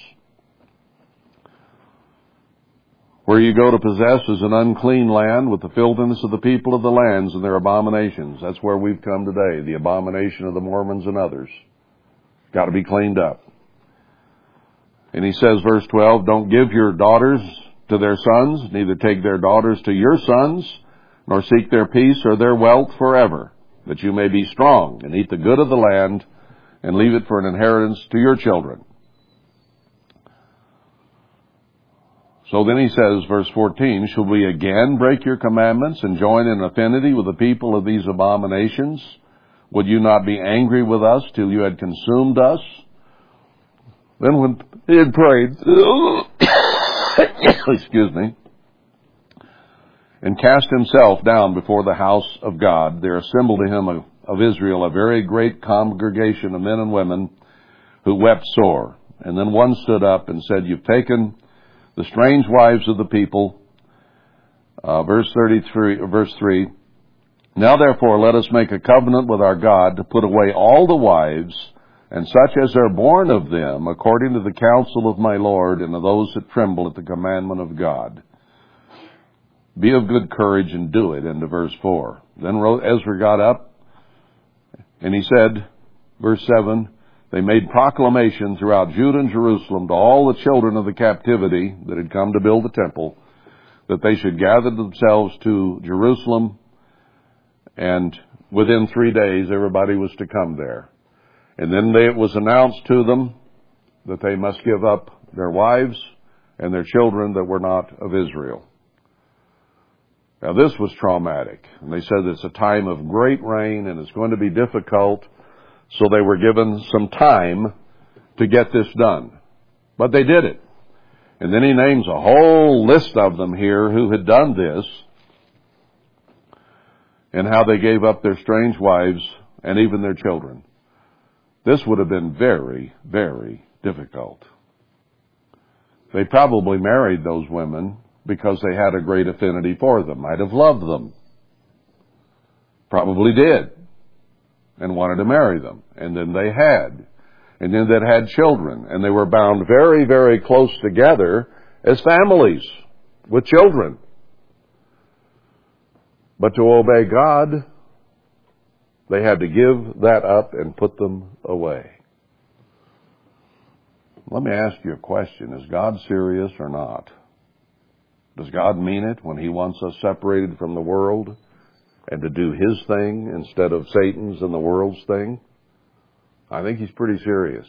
Where you go to possess is an unclean land with the filthiness of the people of the lands and their abominations. That's where we've come today, the abomination of the Mormons and others. Got to be cleaned up. And he says, verse 12, don't give your daughters to their sons, neither take their daughters to your sons, nor seek their peace or their wealth forever, that you may be strong and eat the good of the land and leave it for an inheritance to your children. So then he says, verse 14, Shall we again break your commandments and join in affinity with the people of these abominations? Would you not be angry with us till you had consumed us? Then when he had prayed, excuse me, and cast himself down before the house of God, there assembled to him of, Israel a very great congregation of men and women who wept sore. And then one stood up and said, You've taken the strange wives of the people. Uh, verse 33, verse 3. Now therefore let us make a covenant with our God to put away all the wives and such as are born of them according to the counsel of my Lord and of those that tremble at the commandment of God. Be of good courage and do it, into verse 4. Then Ezra got up and he said, verse 7, they made proclamation throughout Judah and Jerusalem to all the children of the captivity that had come to build the temple that they should gather themselves to Jerusalem and within three days everybody was to come there. And then they, it was announced to them that they must give up their wives and their children that were not of Israel. Now this was traumatic. And they said it's a time of great rain and it's going to be difficult. So they were given some time to get this done. But they did it. And then he names a whole list of them here who had done this and how they gave up their strange wives and even their children. This would have been very, very difficult. They probably married those women because they had a great affinity for them, might have loved them. Probably did. And wanted to marry them. And then they had. And then they had children. And they were bound very, very close together as families with children. But to obey God, they had to give that up and put them away. Let me ask you a question. Is God serious or not? Does God mean it when He wants us separated from the world and to do His thing instead of Satan's and the world's thing? I think He's pretty serious.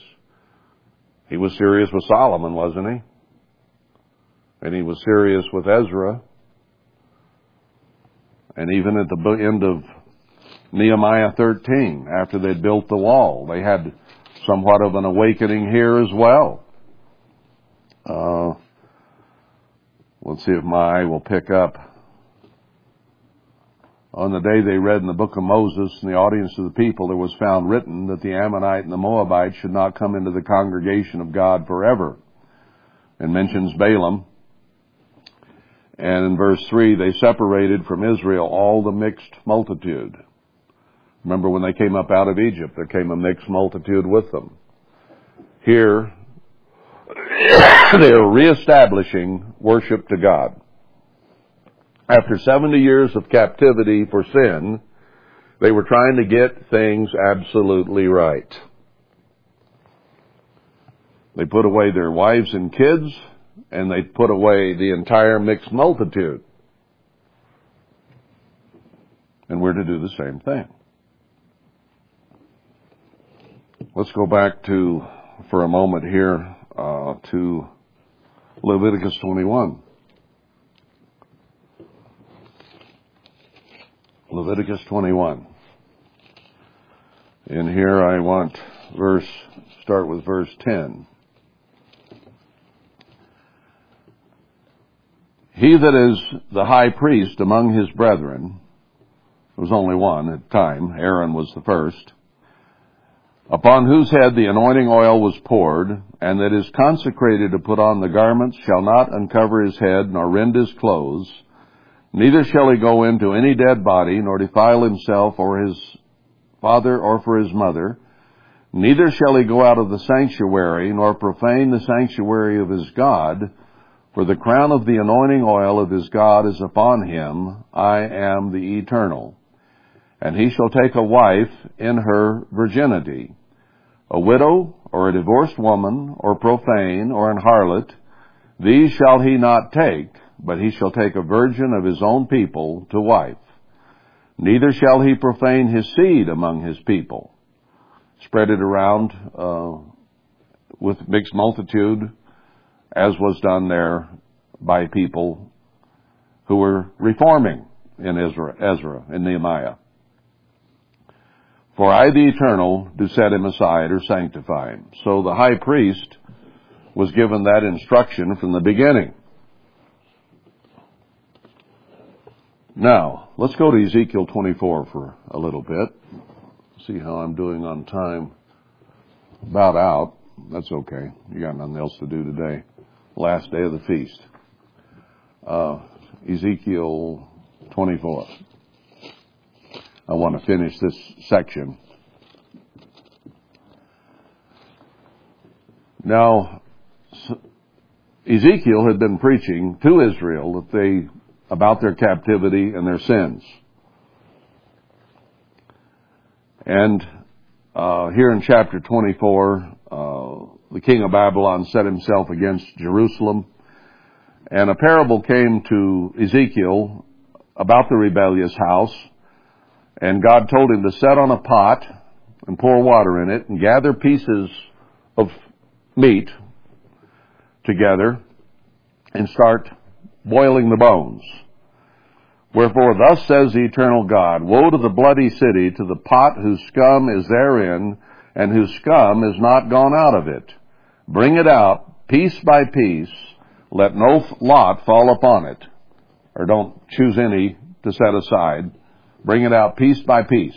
He was serious with Solomon, wasn't He? And He was serious with Ezra. And even at the end of Nehemiah 13, after they'd built the wall, they had somewhat of an awakening here as well. Uh, let's see if my eye will pick up. On the day they read in the book of Moses in the audience of the people, there was found written that the Ammonite and the Moabite should not come into the congregation of God forever. And mentions Balaam. And in verse 3, they separated from Israel all the mixed multitude. Remember when they came up out of Egypt, there came a mixed multitude with them. Here, they are reestablishing worship to God. After 70 years of captivity for sin, they were trying to get things absolutely right. They put away their wives and kids, and they put away the entire mixed multitude. And we're to do the same thing. Let's go back to, for a moment here, uh, to Leviticus 21. Leviticus 21. In here I want verse, start with verse 10. He that is the high priest among his brethren, there was only one at the time, Aaron was the first, upon whose head the anointing oil was poured, and that is consecrated to put on the garments, shall not uncover his head, nor rend his clothes, neither shall he go into any dead body, nor defile himself or his father or for his mother, neither shall he go out of the sanctuary, nor profane the sanctuary of his God, for the crown of the anointing oil of his God is upon him, I am the eternal and he shall take a wife in her virginity. A widow, or a divorced woman, or profane, or an harlot, these shall he not take, but he shall take a virgin of his own people to wife. Neither shall he profane his seed among his people. Spread it around uh, with mixed multitude, as was done there by people who were reforming in Ezra, Ezra and Nehemiah. For I, the eternal, do set him aside or sanctify him. So the high priest was given that instruction from the beginning. Now, let's go to Ezekiel 24 for a little bit. See how I'm doing on time. About out. That's okay. You got nothing else to do today. Last day of the feast. Uh, Ezekiel 24. I want to finish this section. Now, Ezekiel had been preaching to Israel that they, about their captivity and their sins. And uh, here in chapter 24, uh, the king of Babylon set himself against Jerusalem, and a parable came to Ezekiel about the rebellious house, and God told him to set on a pot and pour water in it and gather pieces of meat together and start boiling the bones. Wherefore thus says the eternal God, Woe to the bloody city, to the pot whose scum is therein, and whose scum is not gone out of it. Bring it out, piece by piece, let no lot fall upon it. Or don't choose any to set aside. Bring it out piece by piece.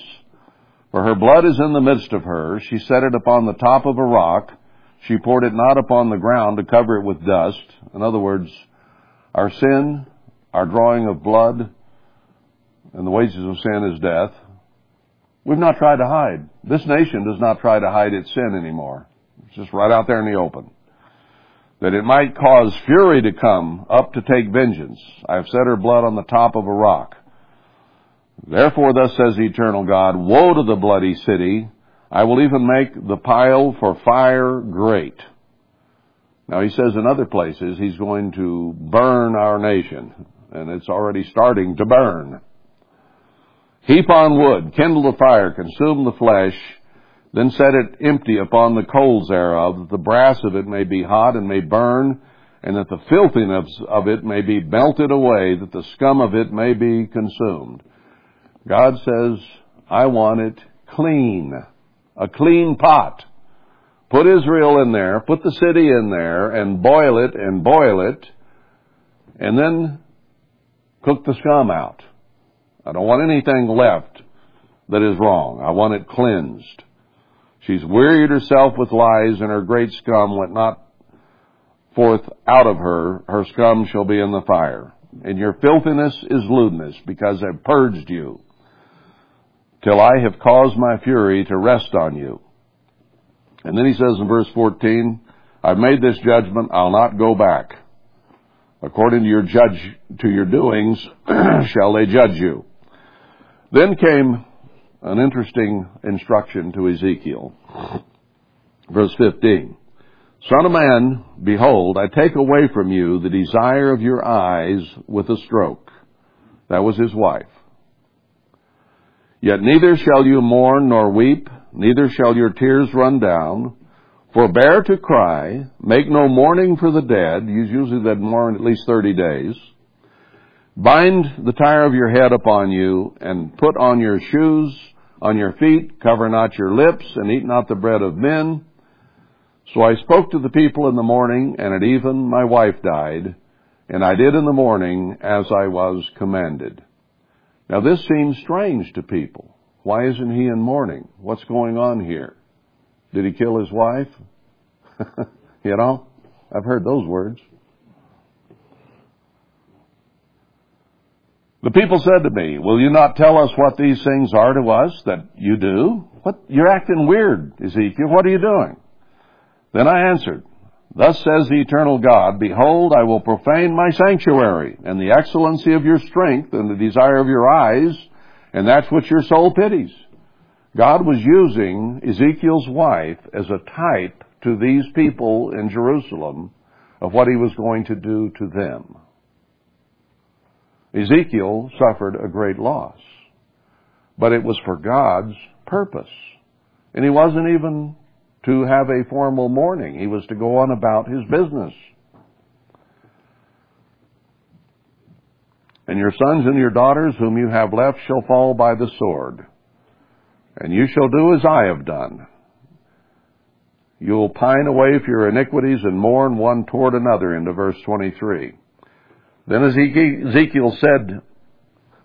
For her blood is in the midst of her. She set it upon the top of a rock. She poured it not upon the ground to cover it with dust. In other words, our sin, our drawing of blood, and the wages of sin is death. We've not tried to hide. This nation does not try to hide its sin anymore. It's just right out there in the open. That it might cause fury to come up to take vengeance. I have set her blood on the top of a rock. Therefore thus says the eternal God, Woe to the bloody city! I will even make the pile for fire great. Now he says in other places he's going to burn our nation, and it's already starting to burn. Heap on wood, kindle the fire, consume the flesh, then set it empty upon the coals thereof, that the brass of it may be hot and may burn, and that the filthiness of it may be melted away, that the scum of it may be consumed. God says, I want it clean. A clean pot. Put Israel in there, put the city in there, and boil it and boil it, and then cook the scum out. I don't want anything left that is wrong. I want it cleansed. She's wearied herself with lies, and her great scum went not forth out of her. Her scum shall be in the fire. And your filthiness is lewdness, because I've purged you till I have caused my fury to rest on you. And then he says in verse 14, I've made this judgment, I'll not go back. According to your judge, to your doings, shall they judge you. Then came an interesting instruction to Ezekiel. Verse 15. Son of man, behold, I take away from you the desire of your eyes with a stroke. That was his wife. Yet neither shall you mourn nor weep, neither shall your tears run down. Forbear to cry, make no mourning for the dead. Usually they'd mourn at least 30 days. Bind the tire of your head upon you, and put on your shoes on your feet, cover not your lips, and eat not the bread of men. So I spoke to the people in the morning, and at even my wife died, and I did in the morning as I was commanded. Now this seems strange to people. Why isn't he in mourning? What's going on here? Did he kill his wife? you know, I've heard those words. The people said to me, will you not tell us what these things are to us that you do? What, you're acting weird, Ezekiel. What are you doing? Then I answered, Thus says the eternal God, Behold, I will profane my sanctuary, and the excellency of your strength, and the desire of your eyes, and that's what your soul pities. God was using Ezekiel's wife as a type to these people in Jerusalem of what he was going to do to them. Ezekiel suffered a great loss, but it was for God's purpose. And he wasn't even to have a formal mourning. He was to go on about his business. And your sons and your daughters whom you have left shall fall by the sword. And you shall do as I have done. You will pine away for your iniquities and mourn one toward another into verse 23. Then Ezekiel said,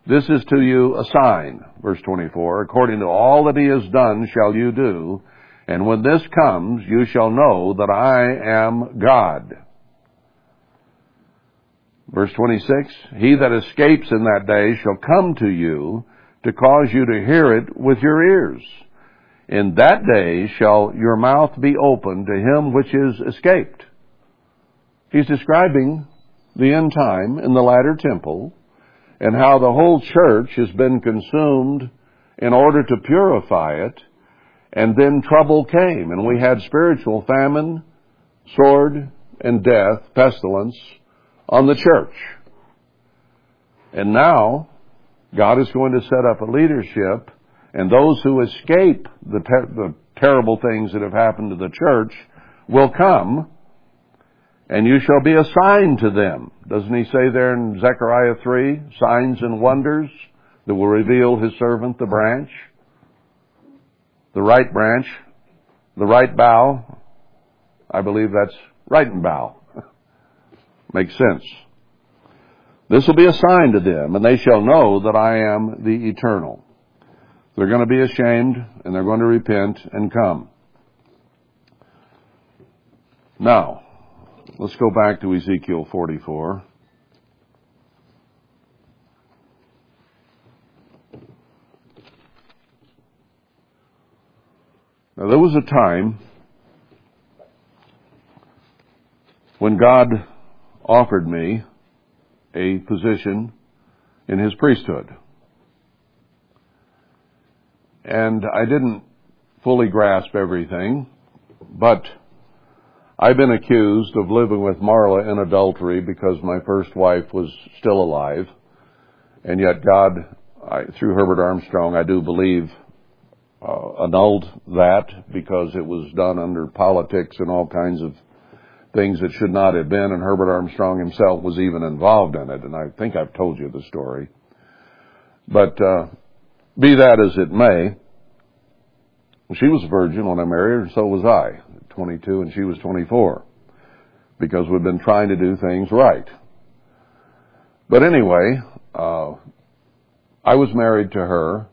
This is to you a sign, verse 24, according to all that he has done shall you do, and when this comes, you shall know that I am God. Verse 26, He that escapes in that day shall come to you to cause you to hear it with your ears. In that day shall your mouth be open to him which is escaped. He's describing the end time in the latter temple and how the whole church has been consumed in order to purify it and then trouble came, and we had spiritual famine, sword, and death, pestilence, on the church. And now, God is going to set up a leadership, and those who escape the, ter- the terrible things that have happened to the church will come, And you shall be assigned to them. Doesn't he say there in Zechariah 3, signs and wonders that will reveal his servant the branch? The right branch, the right bough. I believe that's right and bough. Makes sense. This will be a sign to them, and they shall know that I am the eternal. They're going to be ashamed, and they're going to repent and come. Now, let's go back to Ezekiel 44. Was a time when God offered me a position in his priesthood. And I didn't fully grasp everything, but I've been accused of living with Marla in adultery because my first wife was still alive. And yet God, I, through Herbert Armstrong, I do believe, uh, annulled that because it was done under politics and all kinds of things that should not have been, and Herbert Armstrong himself was even involved in it, and I think I've told you the story. But uh, be that as it may, she was a virgin when I married her, and so was I, 22, and she was 24, because we've been trying to do things right. But anyway, uh, I was married to her,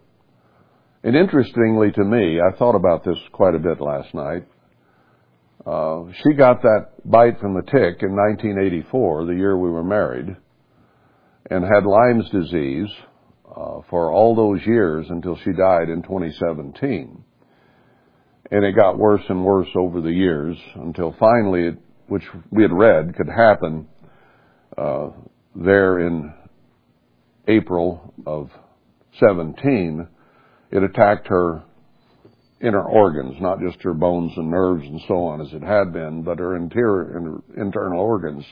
and interestingly to me, I thought about this quite a bit last night. Uh, she got that bite from the tick in 1984, the year we were married, and had Lyme's disease uh, for all those years until she died in 2017. And it got worse and worse over the years until finally, it, which we had read could happen uh, there in April of 17, it attacked her inner organs, not just her bones and nerves and so on as it had been, but her interior, internal organs.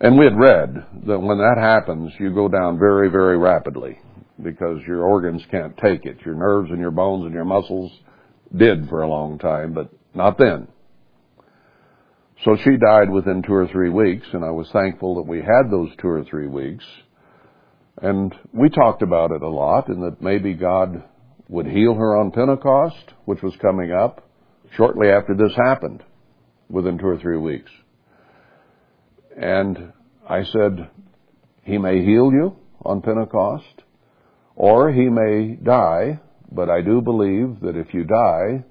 And we had read that when that happens, you go down very, very rapidly because your organs can't take it. Your nerves and your bones and your muscles did for a long time, but not then. So she died within two or three weeks, and I was thankful that we had those two or three weeks. And we talked about it a lot, and that maybe God would heal her on Pentecost, which was coming up shortly after this happened, within two or three weeks. And I said, He may heal you on Pentecost, or He may die, but I do believe that if you die,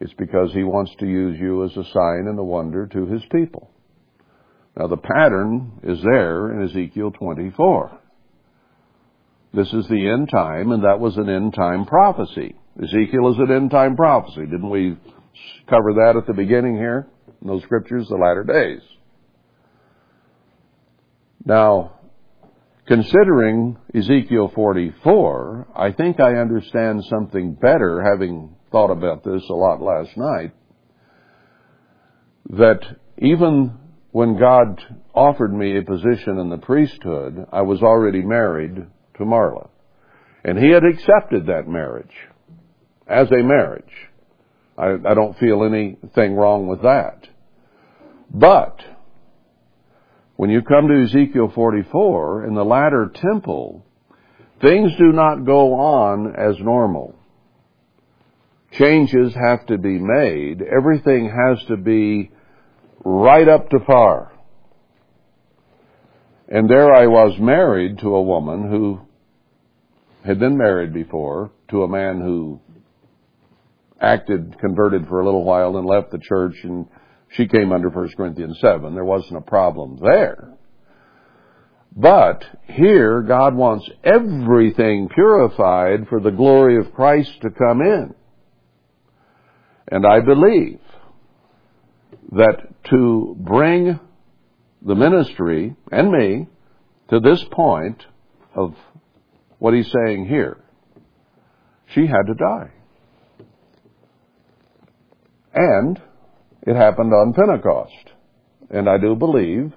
it's because He wants to use you as a sign and a wonder to His people. Now the pattern is there in Ezekiel 24. This is the end time, and that was an end time prophecy. Ezekiel is an end time prophecy. Didn't we cover that at the beginning here? In those scriptures, the latter days. Now, considering Ezekiel 44, I think I understand something better, having thought about this a lot last night, that even when God offered me a position in the priesthood, I was already married to Marla. And he had accepted that marriage as a marriage. I, I don't feel anything wrong with that. But when you come to Ezekiel 44, in the latter temple, things do not go on as normal. Changes have to be made. Everything has to be right up to par. And there I was married to a woman who had been married before to a man who acted converted for a little while and left the church and she came under 1 Corinthians 7. There wasn't a problem there. But here God wants everything purified for the glory of Christ to come in. And I believe that to bring the ministry and me to this point of what he's saying here. She had to die. And it happened on Pentecost. And I do believe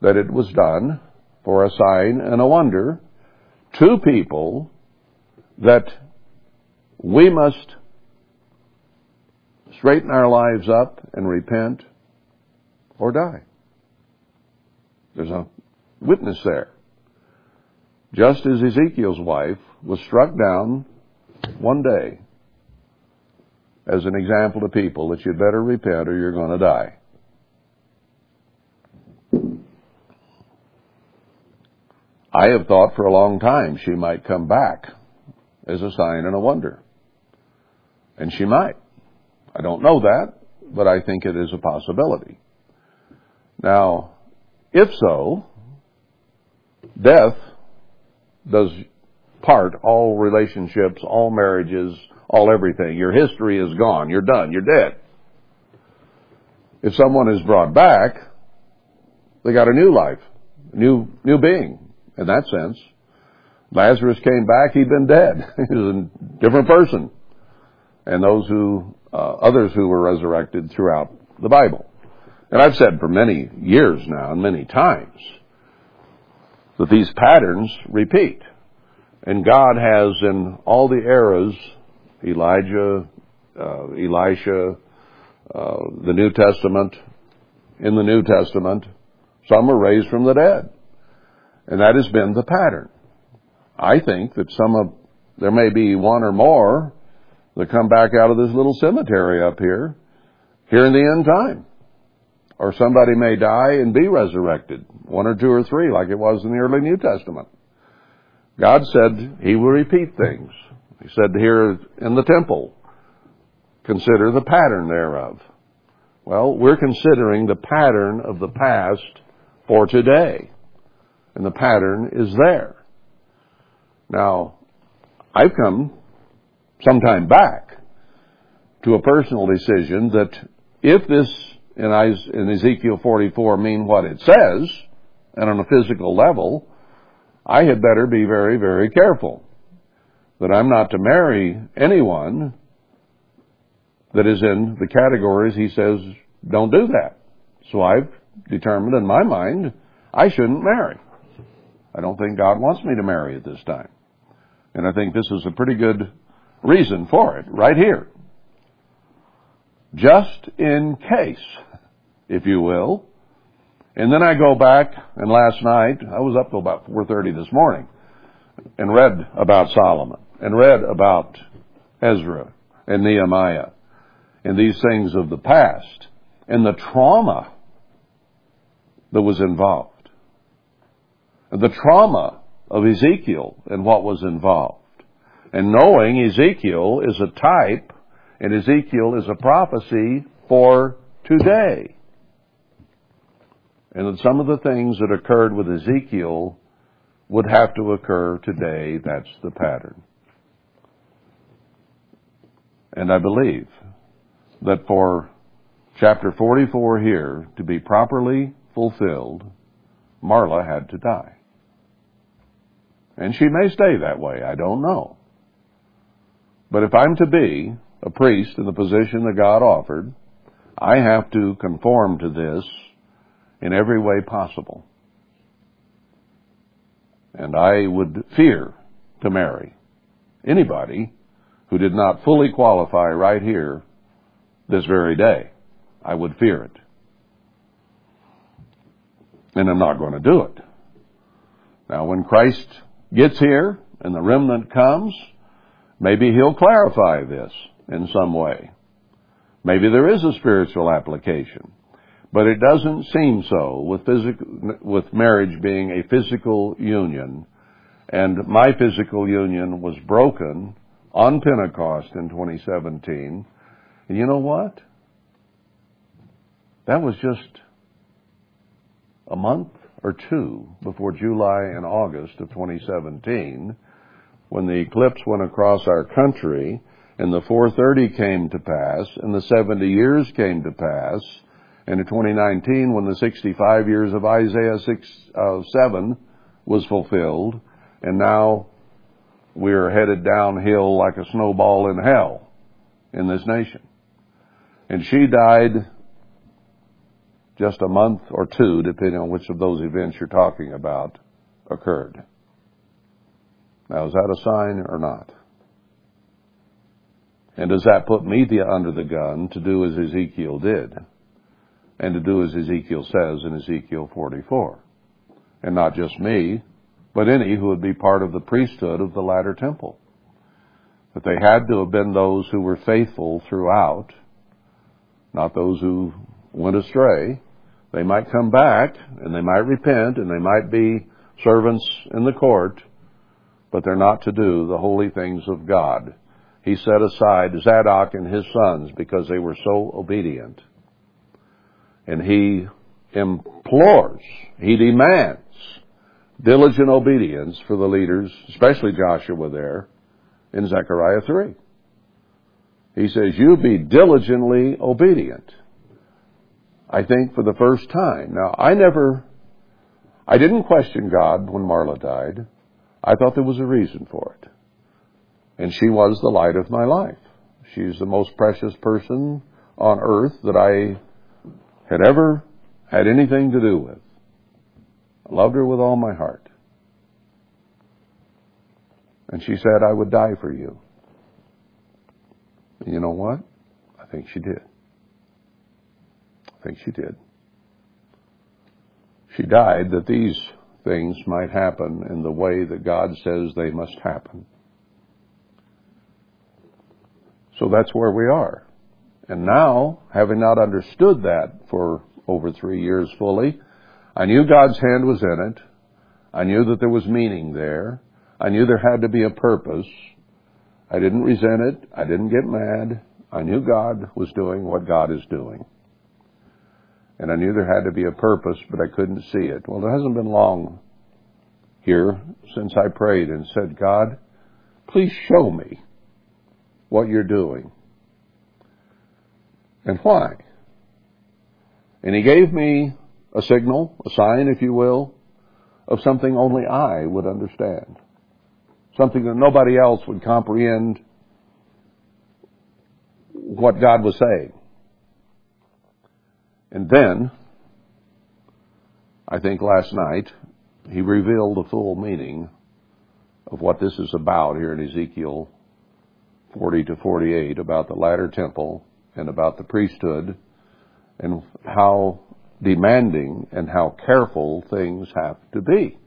that it was done for a sign and a wonder to people that we must straighten our lives up and repent or die. There's a witness there. Just as Ezekiel's wife was struck down one day as an example to people that you'd better repent or you're going to die. I have thought for a long time she might come back as a sign and a wonder. And she might. I don't know that, but I think it is a possibility. Now, if so, death does part all relationships, all marriages, all everything. Your history is gone. You're done. You're dead. If someone is brought back, they got a new life, new new being in that sense. Lazarus came back, he'd been dead. he was a different person. And those who, uh, others who were resurrected throughout the Bible. And I've said for many years now and many times that these patterns repeat. And God has in all the eras, Elijah, uh, Elisha, uh, the New Testament, in the New Testament, some are raised from the dead. And that has been the pattern. I think that some of, there may be one or more that come back out of this little cemetery up here, here in the end time. Or somebody may die and be resurrected, one or two or three, like it was in the early New Testament. God said He will repeat things. He said here in the temple, consider the pattern thereof. Well, we're considering the pattern of the past for today. And the pattern is there. Now, I've come sometime back to a personal decision that if this in Ezekiel 44 mean what it says, and on a physical level, I had better be very, very careful that I'm not to marry anyone that is in the categories he says don't do that. So I've determined in my mind I shouldn't marry. I don't think God wants me to marry at this time. And I think this is a pretty good reason for it, right here. Just in case, if you will. And then I go back, and last night, I was up till about 4.30 this morning, and read about Solomon, and read about Ezra and Nehemiah, and these things of the past, and the trauma that was involved the trauma of Ezekiel and what was involved. And knowing Ezekiel is a type and Ezekiel is a prophecy for today. And that some of the things that occurred with Ezekiel would have to occur today. That's the pattern. And I believe that for chapter 44 here to be properly fulfilled, Marla had to die. And she may stay that way, I don't know. But if I'm to be a priest in the position that God offered, I have to conform to this in every way possible. And I would fear to marry anybody who did not fully qualify right here this very day. I would fear it. And I'm not going to do it. Now, when Christ gets here and the remnant comes, maybe he'll clarify this in some way. Maybe there is a spiritual application. But it doesn't seem so with physical, with marriage being a physical union. And my physical union was broken on Pentecost in 2017. And you know what? That was just a month or two before July and August of 2017 when the eclipse went across our country and the 430 came to pass and the 70 years came to pass and in 2019 when the 65 years of Isaiah 6, uh, 7 was fulfilled and now we're headed downhill like a snowball in hell in this nation. And she died just a month or two, depending on which of those events you're talking about, occurred. Now, is that a sign or not? And does that put me under the gun to do as Ezekiel did? And to do as Ezekiel says in Ezekiel 44? and not just me, but any who would be part of the priesthood of the latter temple. That they had to have been those who were faithful throughout, not those who went astray. They might come back and they might repent and they might be servants in the court, but they're not to do the holy things of God. He set aside Zadok and his sons because they were so obedient. And he implores, he demands diligent obedience for the leaders, especially Joshua there in Zechariah 3. He says, you be diligently obedient. I think for the first time. Now, I never, I didn't question God when Marla died. I thought there was a reason for it. And she was the light of my life. She's the most precious person on earth that I had ever had anything to do with. I loved her with all my heart. And she said, I would die for you. And you know what? I think she did. I think she did. She died that these things might happen in the way that God says they must happen. So that's where we are. And now, having not understood that for over three years fully, I knew God's hand was in it. I knew that there was meaning there. I knew there had to be a purpose. I didn't resent it. I didn't get mad. I knew God was doing what God is doing. And I knew there had to be a purpose, but I couldn't see it. Well, it hasn't been long here since I prayed and said, God, please show me what you're doing and why. And he gave me a signal, a sign, if you will, of something only I would understand. Something that nobody else would comprehend what God was saying. And then, I think last night, he revealed the full meaning of what this is about here in Ezekiel 40 to 48 about the latter temple and about the priesthood and how demanding and how careful things have to be.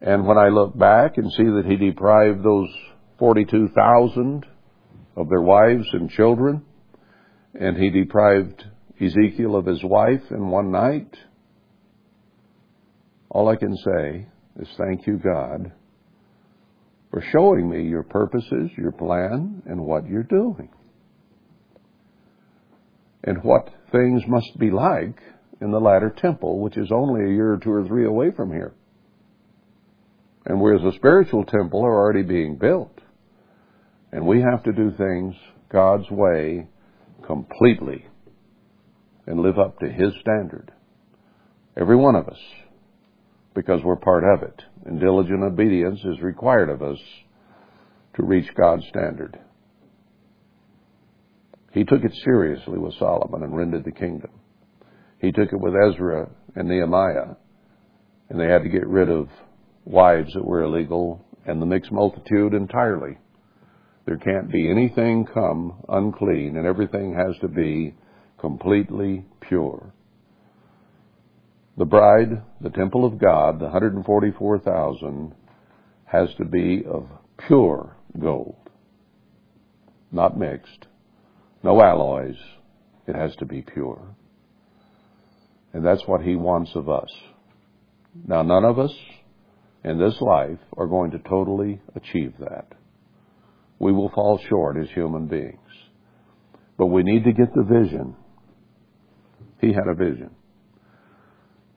And when I look back and see that he deprived those 42,000 of their wives and children, and he deprived Ezekiel of his wife in one night, all I can say is thank you, God, for showing me your purposes, your plan, and what you're doing. And what things must be like in the latter temple, which is only a year or two or three away from here. And whereas the spiritual temple are already being built. And we have to do things God's way completely and live up to His standard. Every one of us because we're part of it. And diligent obedience is required of us to reach God's standard. He took it seriously with Solomon and rendered the kingdom. He took it with Ezra and Nehemiah, and they had to get rid of wives that were illegal and the mixed multitude entirely. There can't be anything come unclean, and everything has to be completely pure. The bride, the temple of God, the 144,000, has to be of pure gold, not mixed, no alloys. It has to be pure. And that's what He wants of us. Now, none of us in this life are going to totally achieve that. We will fall short as human beings. But we need to get the vision. He had a vision.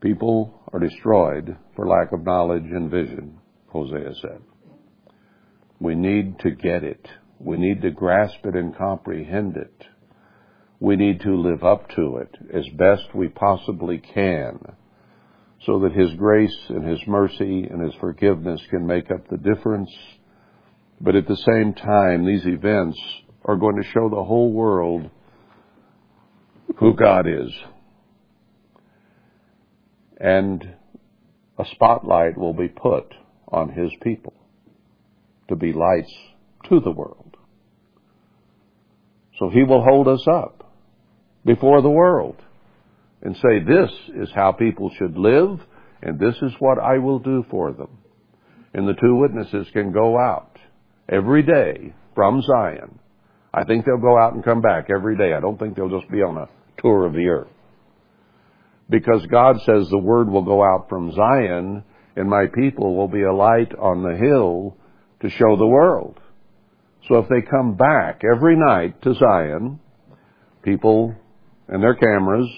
People are destroyed for lack of knowledge and vision, Hosea said. We need to get it. We need to grasp it and comprehend it. We need to live up to it as best we possibly can so that His grace and His mercy and His forgiveness can make up the difference. But at the same time, these events are going to show the whole world who God is and a spotlight will be put on his people to be lights to the world. So he will hold us up before the world and say, this is how people should live, and this is what I will do for them. And the two witnesses can go out every day from Zion. I think they'll go out and come back every day. I don't think they'll just be on a tour of the earth. Because God says the word will go out from Zion, and my people will be a light on the hill to show the world. So if they come back every night to Zion, people and their cameras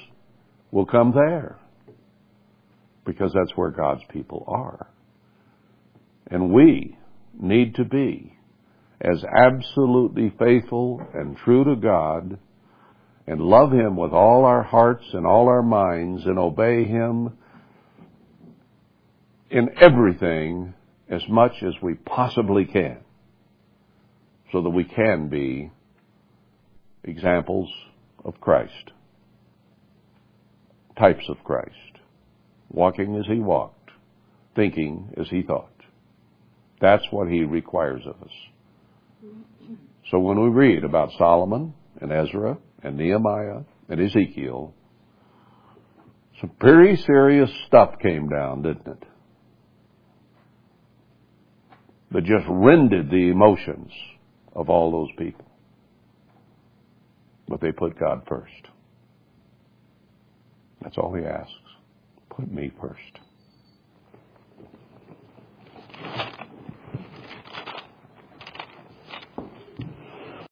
will come there. Because that's where God's people are. And we need to be as absolutely faithful and true to God and love Him with all our hearts and all our minds and obey Him in everything as much as we possibly can so that we can be examples of Christ, types of Christ, walking as He walked, thinking as He thought. That's what He requires of us. So when we read about Solomon and Ezra and Nehemiah and Ezekiel, some pretty serious stuff came down, didn't it? That just rended the emotions of all those people. But they put God first. That's all he asks. Put me first.